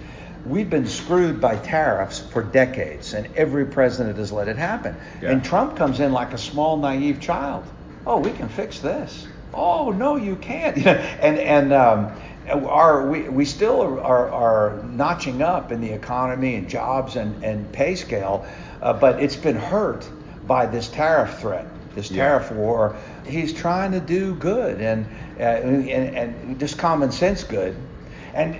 We've been screwed by tariffs for decades, and every president has let it happen. Yeah. And Trump comes in like a small, naive child. Oh, we can fix this. Oh, no, you can't. and and um, our we, we still are, are, are notching up in the economy and jobs and, and pay scale, uh, but it's been hurt by this tariff threat, this Yeah. tariff war. He's trying to do good and, uh, and and just common sense good. And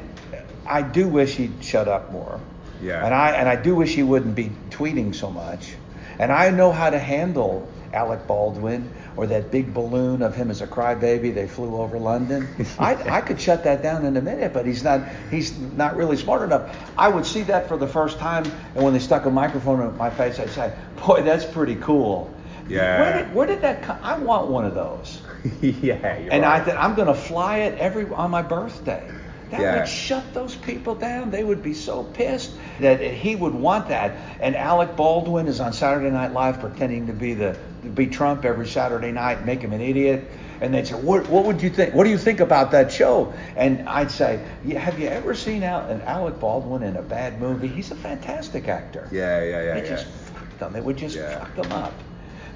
I do wish he'd shut up more. Yeah. And I and I do wish he wouldn't be tweeting so much. And I know how to handle Alec Baldwin or that big balloon of him as a crybaby. They flew over London. I, I could shut that down in a minute, but he's not he's not really smart enough. I would see that for the first time, and when they stuck a microphone in my face, I'd say, "Boy, that's pretty cool." Yeah. Where did, where did that come? I want one of those. yeah. And right. I th- I'm going to fly it every on my birthday. That Yeah. would shut those people down. They would be so pissed that he would want that. And Alec Baldwin is on Saturday Night Live pretending to be the be Trump every Saturday night, make him an idiot. And they'd say, what, what would you think? What do you think about that show? And I'd say, yeah, Have you ever seen Al- an Alec Baldwin in a bad movie? He's a fantastic actor. Yeah, yeah, yeah, It yeah. just fucked them. It would just Yeah. fuck them up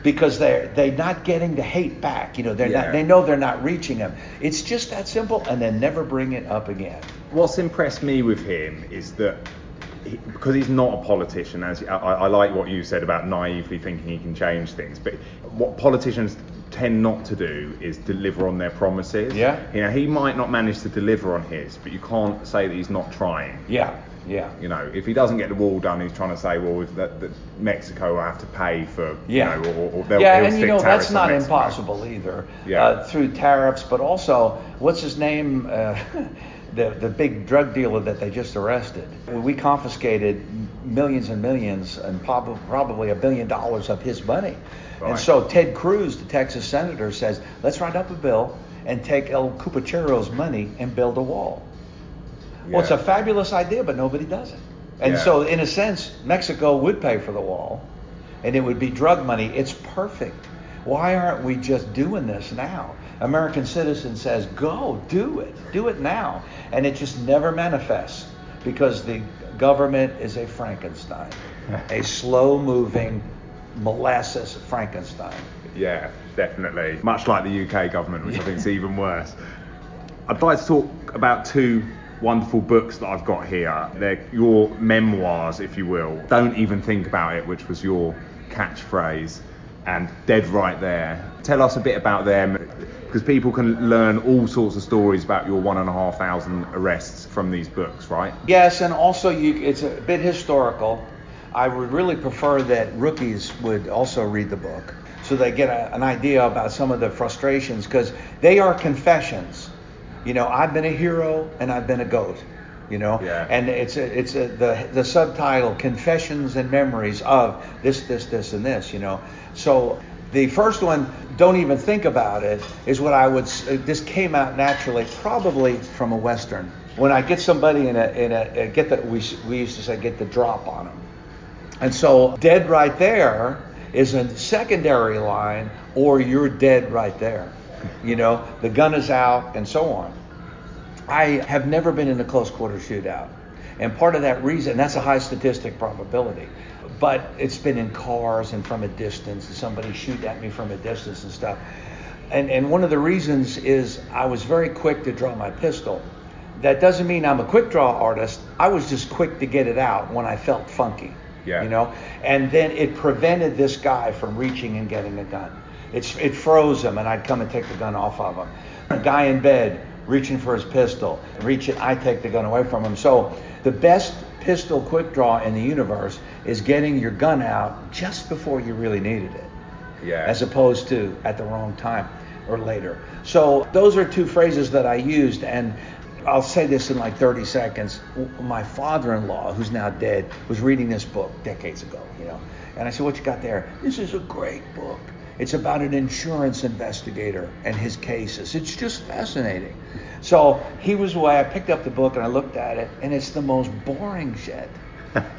because they're they're not getting the hate back. You know, they're Yeah. not. They know they're not reaching them. It's just that simple, and then never bring it up again. What's impressed me with him is that he, because he's not a politician, as I, I like what you said about naively thinking he can change things, but what politicians tend not to do is deliver on their promises. Yeah. You know, he might not manage to deliver on his, but you can't say that he's not trying. Yeah, yeah, You know, if he doesn't get the wall done, he's trying to say, well, that, that Mexico will have to pay for, yeah. you know, or, or they'll, yeah, and you know that's not Mexico. impossible either. Yeah. Uh, through tariffs, but also what's his name? Uh, the the big drug dealer that they just arrested. We confiscated millions and millions, and prob- probably a billion dollars of his money. Right. And so Ted Cruz, the Texas senator, says, let's write up a bill and take El Cupachero's money and build a wall. Well, it's a fabulous idea, but nobody does it. And Yeah. so, in a sense, Mexico would pay for the wall, and it would be drug money. It's perfect. Why aren't we just doing this now? American citizen says, go, do it, do it now. And it just never manifests because the government is a Frankenstein, a slow moving molasses Frankenstein. Yeah, definitely. Much like the UK government, which I think is even worse. I'd like to talk about two wonderful books that I've got here. They're your memoirs, if you will. Don't even think about it, which was your catchphrase, and Dead Right There. Tell us a bit about them, because people can learn all sorts of stories about your one and a half thousand arrests from these books, right? Yes, and also you, it's a bit historical. I would really prefer that rookies would also read the book so they get a, an idea about some of the frustrations because they are confessions. You know, I've been a hero and I've been a goat. You know, Yeah. and it's a, it's a, the the subtitle Confessions and Memories of this this this and this. You know, so the first one, don't even think about it, is what I would. uh, This came out naturally, probably from a western. When I get somebody in a in a uh, get the we we used to say get the drop on them, and so dead right there is a secondary line, or you're dead right there. You know, the gun is out, and so on. I have never been in a close quarter shootout. And part of that reason, that's a high statistic probability, but it's been in cars and from a distance, and somebody shoot at me from a distance and stuff. And, and one of the reasons is I was very quick to draw my pistol. That doesn't mean I'm a quick draw artist. I was just quick to get it out when I felt funky. Yeah. You know? And then it prevented this guy from reaching and getting a gun. It's, it froze him, and I'd come and take the gun off of him. A guy in bed reaching for his pistol. Reach it, I take the gun away from him. So the best pistol quick draw in the universe is getting your gun out just before you really needed it, Yeah. as opposed to at the wrong time or later. So those are two phrases that I used, and I'll say this in like 30 seconds. My father-in-law, who's now dead, was reading this book decades ago, you know, and I said, "What you got there?" This is a great book. It's about an insurance investigator and his cases. It's just fascinating. So he was away. I picked up the book and I looked at it, and it's the most boring shit.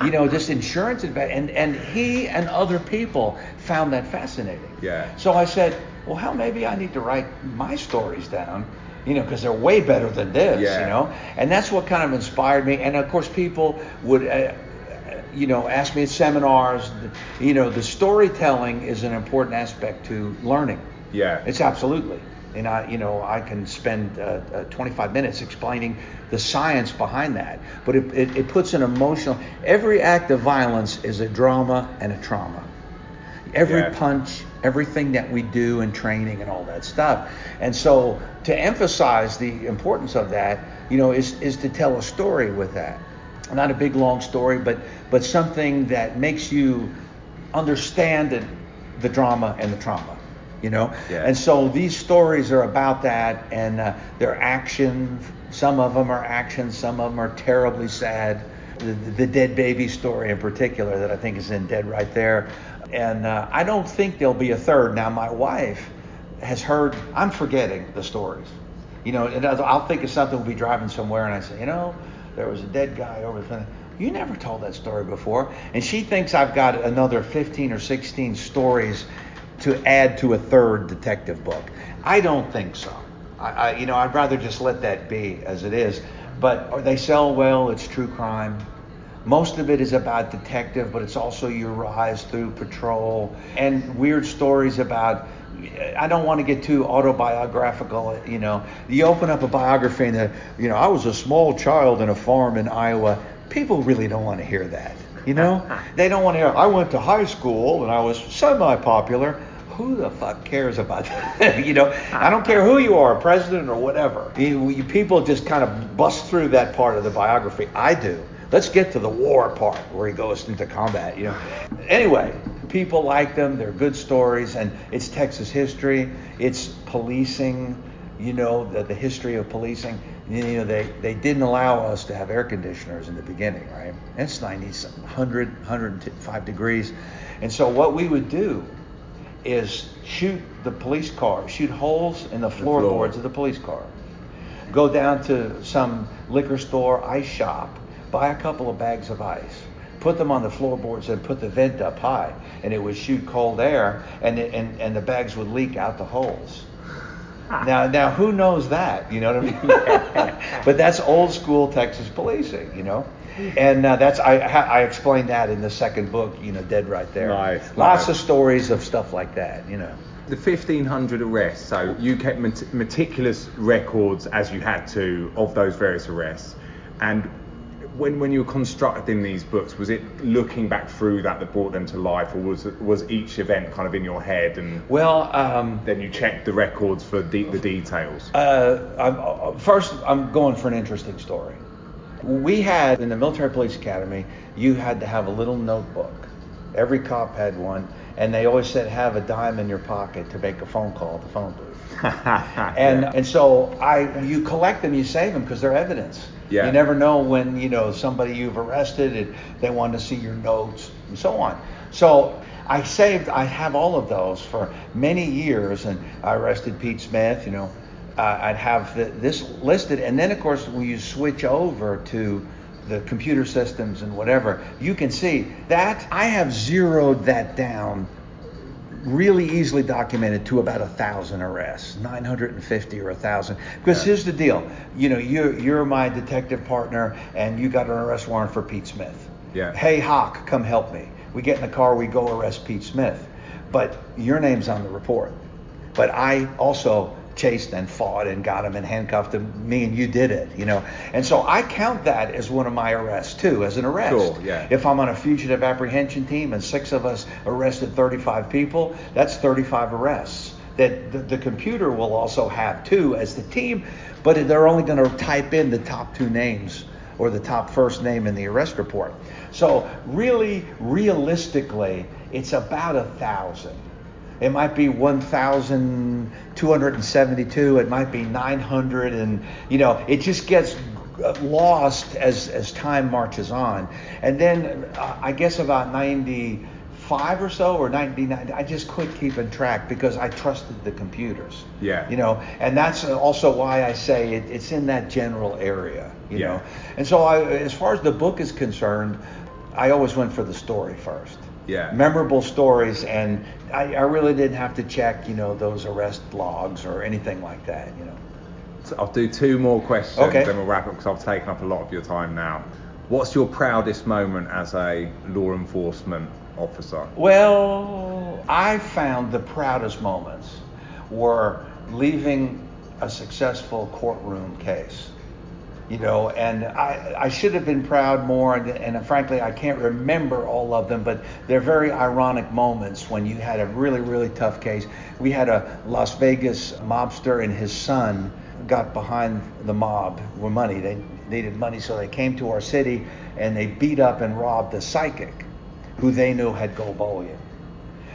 You know, just insurance inve- and and he and other people found that fascinating. Yeah. So I said, well, hell, maybe I need to write my stories down, you know, because they're way better than this, Yeah. you know. And that's what kind of inspired me. And of course, people would, uh, you know, ask me at seminars. You know, the storytelling is an important aspect to learning. Yeah. It's absolutely. And I, you know, I can spend uh, uh, 25 minutes explaining the science behind that. But it, it, it puts an emotional. Every act of violence is a drama and a trauma. Every Yeah. punch, everything that we do in training and all that stuff. And so to emphasize the importance of that, you know, is is to tell a story with that. Not a big long story, but but something that makes you understand the, the drama and the trauma. You know, Yeah. and so these stories are about that, and uh, they're action. Some of them are action. Some of them are terribly sad. The, the dead baby story in particular that I think is in Dead Right There, and uh, I don't think there'll be a third. Now my wife has heard. I'm forgetting the stories. You know, and I'll I'll think of something. We'll be driving somewhere, and I say, you know, there was a dead guy over there. You never told that story before, and she thinks I've got another 15 or 16 stories to add to a third detective book. I don't think so. I, I you know, I'd rather just let that be as it is. But they sell well. It's true crime. Most of it is about detective, but it's also your rise through patrol and weird stories about. I don't want to get too autobiographical, you know. You open up a biography and, the, you know, I was a small child in a farm in Iowa. People really don't want to hear that, you know. they don't want to hear. I went to high school and I was semi-popular. Who the fuck cares about that? you know, I don't care who you are, president or whatever. You, you people just kind of bust through that part of the biography. I do. Let's get to the war part where he goes into combat. You know. Anyway, people like them. They're good stories, and it's Texas history. It's policing. You know, the, the history of policing. You know, they, they didn't allow us to have air conditioners in the beginning, right? It's 90, 100, 105 degrees. And so what we would do is shoot the police car, shoot holes in the floorboards of the police car. Go down to some liquor store, ice shop, buy a couple of bags of ice, put them on the floorboards and put the vent up high, and it would shoot cold air, and it, and and the bags would leak out the holes. Now, now, who knows that? You know what I mean? but that's old school Texas policing, you know. And uh, that's I I explained that in the second book, you know, dead right there. Nice, Lots nice. of stories of stuff like that, you know. The 1500 arrests, so you kept met- meticulous records as you had to of those various arrests. And when, when you were constructing these books, was it looking back through that that brought them to life, or was was each event kind of in your head and Well, um, then you checked the records for de- the details? Uh, I'm, uh, first, I'm going for an interesting story. We had in the Military Police Academy, you had to have a little notebook. Every cop had one, and they always said have a dime in your pocket to make a phone call at the phone booth. And and so I, you collect them, you save them because they're evidence. Yeah. You never know when you know somebody you've arrested and they want to see your notes and so on. So I saved, I have all of those for many years, and I arrested Pete Smith. You know, uh, I'd have the, this listed, and then of course when you switch over to the computer systems and whatever, you can see that I have zeroed that down really easily documented to about a thousand arrests, 950 or a thousand. Because Yeah. here's the deal, you know, you're you're my detective partner, and you got an arrest warrant for Pete Smith. Yeah. Hey Hock, come help me. We get in the car, we go arrest Pete Smith, but your name's on the report. But I also chased and fought and got him and handcuffed him. Me and you did it, you know. And so I count that as one of my arrests too, as an arrest. Sure, yeah. If I'm on a fugitive apprehension team and six of us arrested 35 people, that's 35 arrests. that the, the computer will also have too as the team, but they're only going to type in the top two names or the top first name in the arrest report. So really, realistically, it's about a thousand. It might be 1,272. It might be 900, and you know, it just gets lost as as time marches on. And then uh, I guess about 95 or so, or 99, I just quit keeping track because I trusted the computers. Yeah. You know, and that's also why I say it, it's in that general area. You Yeah. know, and so I, as far as the book is concerned, I always went for the story first. Yeah. Memorable stories, and I, I really didn't have to check, you know, those arrest logs or anything like that. You know. So I'll do two more questions, Okay. then we'll wrap up because I've taken up a lot of your time now. What's your proudest moment as a law enforcement officer? Well, I found the proudest moments were leaving a successful courtroom case. You know, and I, I should have been proud more, and, and frankly, I can't remember all of them, but they're very ironic moments when you had a really, really tough case. We had a Las Vegas mobster and his son got behind the mob with money. They needed money, so they came to our city and they beat up and robbed a psychic who they knew had gold bullion.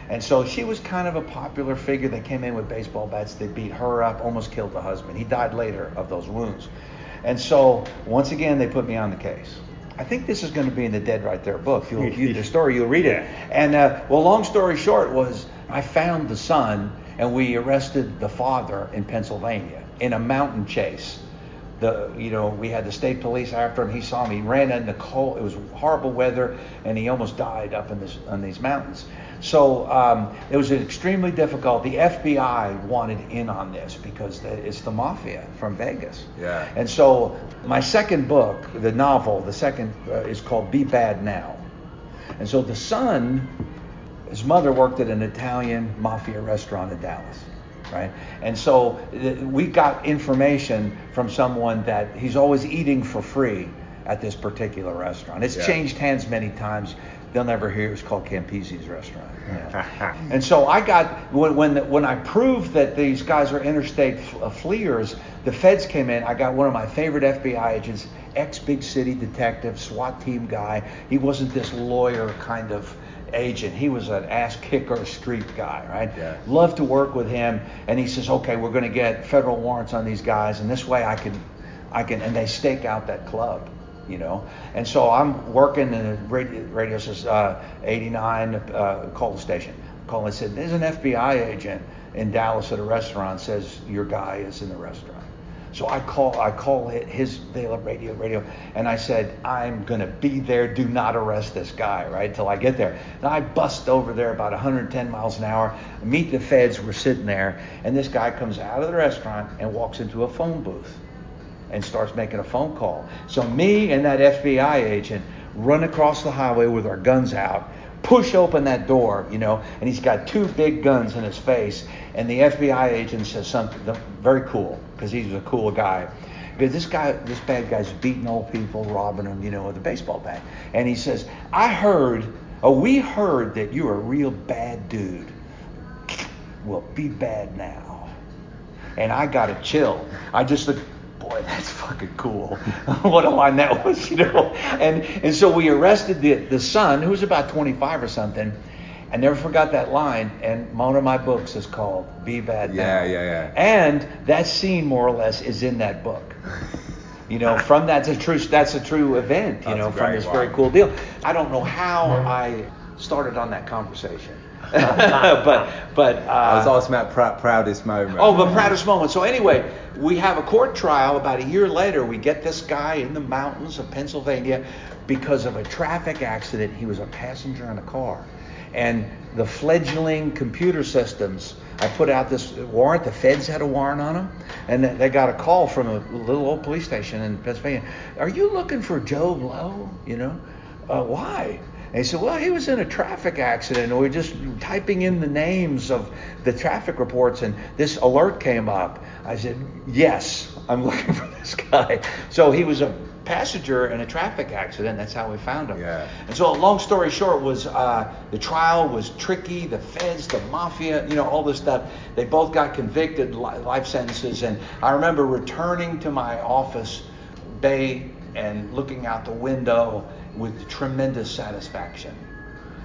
And so she was kind of a popular figure. They came in with baseball bats. They beat her up, almost killed the husband. He died later of those wounds. And so once again, they put me on the case. I think this is going to be in the Dead Right There book. You'll, you, the story, you'll read it. And uh, well, long story short was I found the son, and we arrested the father in Pennsylvania in a mountain chase the you know we had the state police after him. He saw me. He ran in the cold. It was horrible weather, and he almost died up in this on these mountains. So um, it was extremely difficult. The FBI wanted in on this because it's the mafia from Vegas. Yeah. And so my second book, the novel, the second uh, is called Be Bad Now. And so the son, his mother worked at an Italian mafia restaurant in Dallas right? And so th- we got information from someone that he's always eating for free at this particular restaurant. It's Yeah. changed hands many times. They'll never hear it was called Campisi's restaurant. Yeah. and so I got when when, when I proved that these guys are interstate f- uh, fleers, the feds came in. I got one of my favorite FBI agents, ex big city detective, SWAT team guy. He wasn't this lawyer kind of agent. He was an ass kicker street guy, right? Yeah. Love to work with him. And he says, okay, we're going to get federal warrants on these guys, and this way I can, I can, and they stake out that club, you know. And so I'm working, and the radio, radio says uh, 89, uh, call the station. Call and said, there's an FBI agent in Dallas at a restaurant. Says your guy is in the restaurant. So I call I call his radio radio and I said I'm gonna be there. Do not arrest this guy right till I get there. And I bust over there about 110 miles an hour. Meet the feds. We're sitting there and this guy comes out of the restaurant and walks into a phone booth and starts making a phone call. So me and that FBI agent run across the highway with our guns out, push open that door, you know, and he's got two big guns in his face. And the FBI agent says something very cool because he's a cool guy. Because this guy, this bad guy's beating old people, robbing them, you know, with a baseball bat. And he says, I heard, oh, we heard that you're a real bad dude. Well, be bad now and I got a chill. I just looked, boy, that's fucking cool. what a line that was, you know. And and so we arrested the the son, who was about 25 or something. I never forgot that line, and one of my books is called "Be Bad Now." Yeah, yeah, yeah. And that scene, more or less, is in that book. You know, from that's a true that's a true event. You That's know, from great this very cool deal. I don't know how I started on that conversation, but but uh, I was asking about prou- proudest moment. Oh, the proudest moment. So anyway, we have a court trial. About a year later, we get this guy in the mountains of Pennsylvania because of a traffic accident. He was a passenger in a car, and the fledgling computer systems. I put out this warrant. The feds had a warrant on him, and they got a call from a little old police station in Pennsylvania. Are you looking for Joe Blow? You know, uh, why? And he said, well, he was in a traffic accident. And we are just typing in the names of the traffic reports, and this alert came up. I said, yes, I'm looking for this guy. So he was a passenger in a traffic accident. That's how we found him. Yeah. And so, long story short, was uh, the trial was tricky. The feds, the mafia, you know, all this stuff. They both got convicted, life sentences. And I remember returning to my office bay and looking out the window with tremendous satisfaction.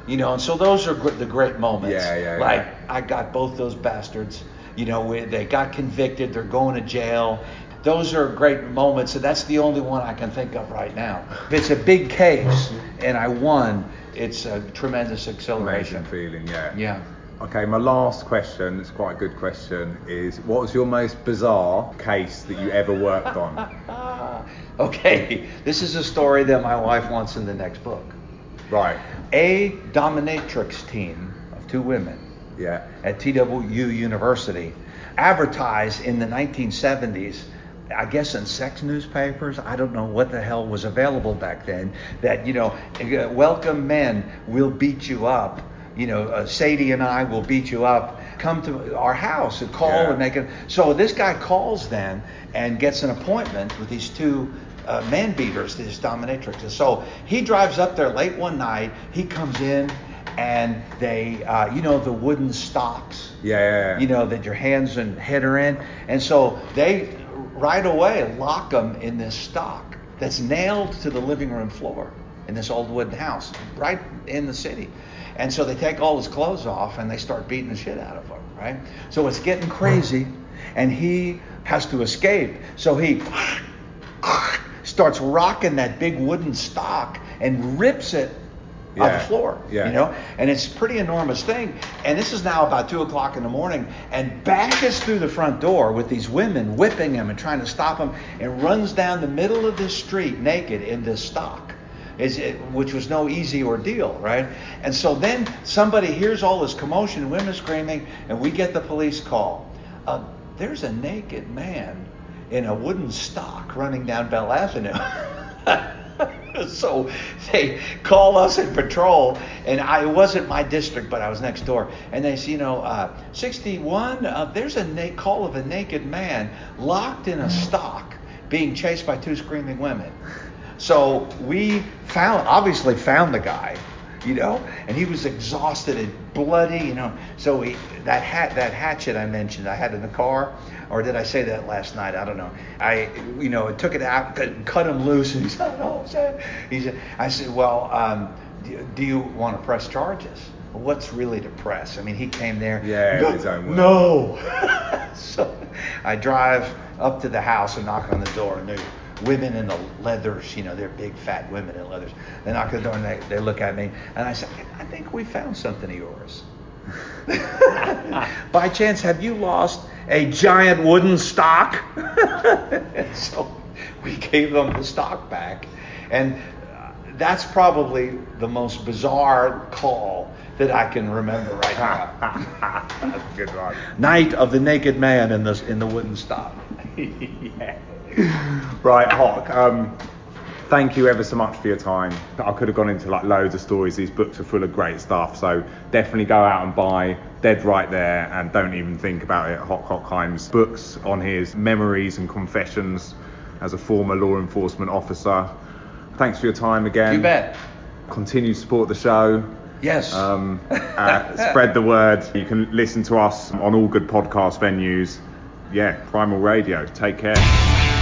You know, and so those are the great moments. Yeah, yeah, like yeah. I got both those bastards. You know, they got convicted. They're going to jail those are great moments, and that's the only one I can think of right now. If it's a big case and I won, it's a tremendous exhilaration. Amazing feeling, yeah. Yeah. Okay, my last question, it's quite a good question, is what was your most bizarre case that you ever worked on? okay, this is a story that my wife wants in the next book. Right. A dominatrix team of two women yeah. at TWU University advertised in the 1970s I guess in sex newspapers, I don't know what the hell was available back then, that, you know, welcome men, we'll beat you up. You know, uh, Sadie and I will beat you up. Come to our house and call yeah. and make it. So this guy calls then and gets an appointment with these two uh, man beaters, these dominatrixes. So he drives up there late one night. He comes in and they, uh, you know, the wooden stocks. Yeah, yeah, yeah, You know that your hands and head are in, and so they right away lock them in this stock that's nailed to the living room floor in this old wooden house right in the city. And so they take all his clothes off and they start beating the shit out of him, right? So it's getting crazy and he has to escape. So he starts rocking that big wooden stock and rips it yeah. on the floor. Yeah. You know, and it's a pretty enormous thing. And this is now about two o'clock in the morning, and bashes through the front door with these women whipping him and trying to stop him, and runs down the middle of this street naked in this stock. It, which was no easy ordeal, right? And so then somebody hears all this commotion, women screaming, and we get the police call. Uh, there's a naked man in a wooden stock running down Bell Avenue. so they call us in patrol, and I, wasn't my district, but I was next door. And they say, you know, uh, 61, uh, there's a na- call of a naked man locked in a stock being chased by two screaming women. So we found, obviously found the guy, you know, and he was exhausted and bloody, you know. So he, that hat, that hatchet I mentioned, I had in the car or did I say that last night? I don't know. I, you know, took it out, cut him loose, and he said, "Oh, he said." I said, "Well, um, do, do, you want to press charges?" What's really to press? I mean, he came there. Yeah, no, his own. No. so I drive up to the house and knock on the door, and there women in the leathers, you know, they're big fat women in leathers. They knock on the door and they, they look at me, and I said, "I think we found something of yours." By chance, have you lost a giant wooden stock? so we gave them the stock back. And uh, that's probably the most bizarre call that I can remember right now. that's a good one. Night of the Naked Man in the, in the wooden stock. yeah. Right, Hock. Um, thank you ever so much for your time. I could have gone into like loads of stories. These books are full of great stuff. So definitely go out and buy Dead Right There and don't even think about it. Hock Hochheim's books on his memories and confessions as a former law enforcement officer. Thanks for your time again. You bet. Continue to support the show. Yes. Um, uh, spread the word. You can listen to us on all good podcast venues. Yeah, Primal Radio. Take care.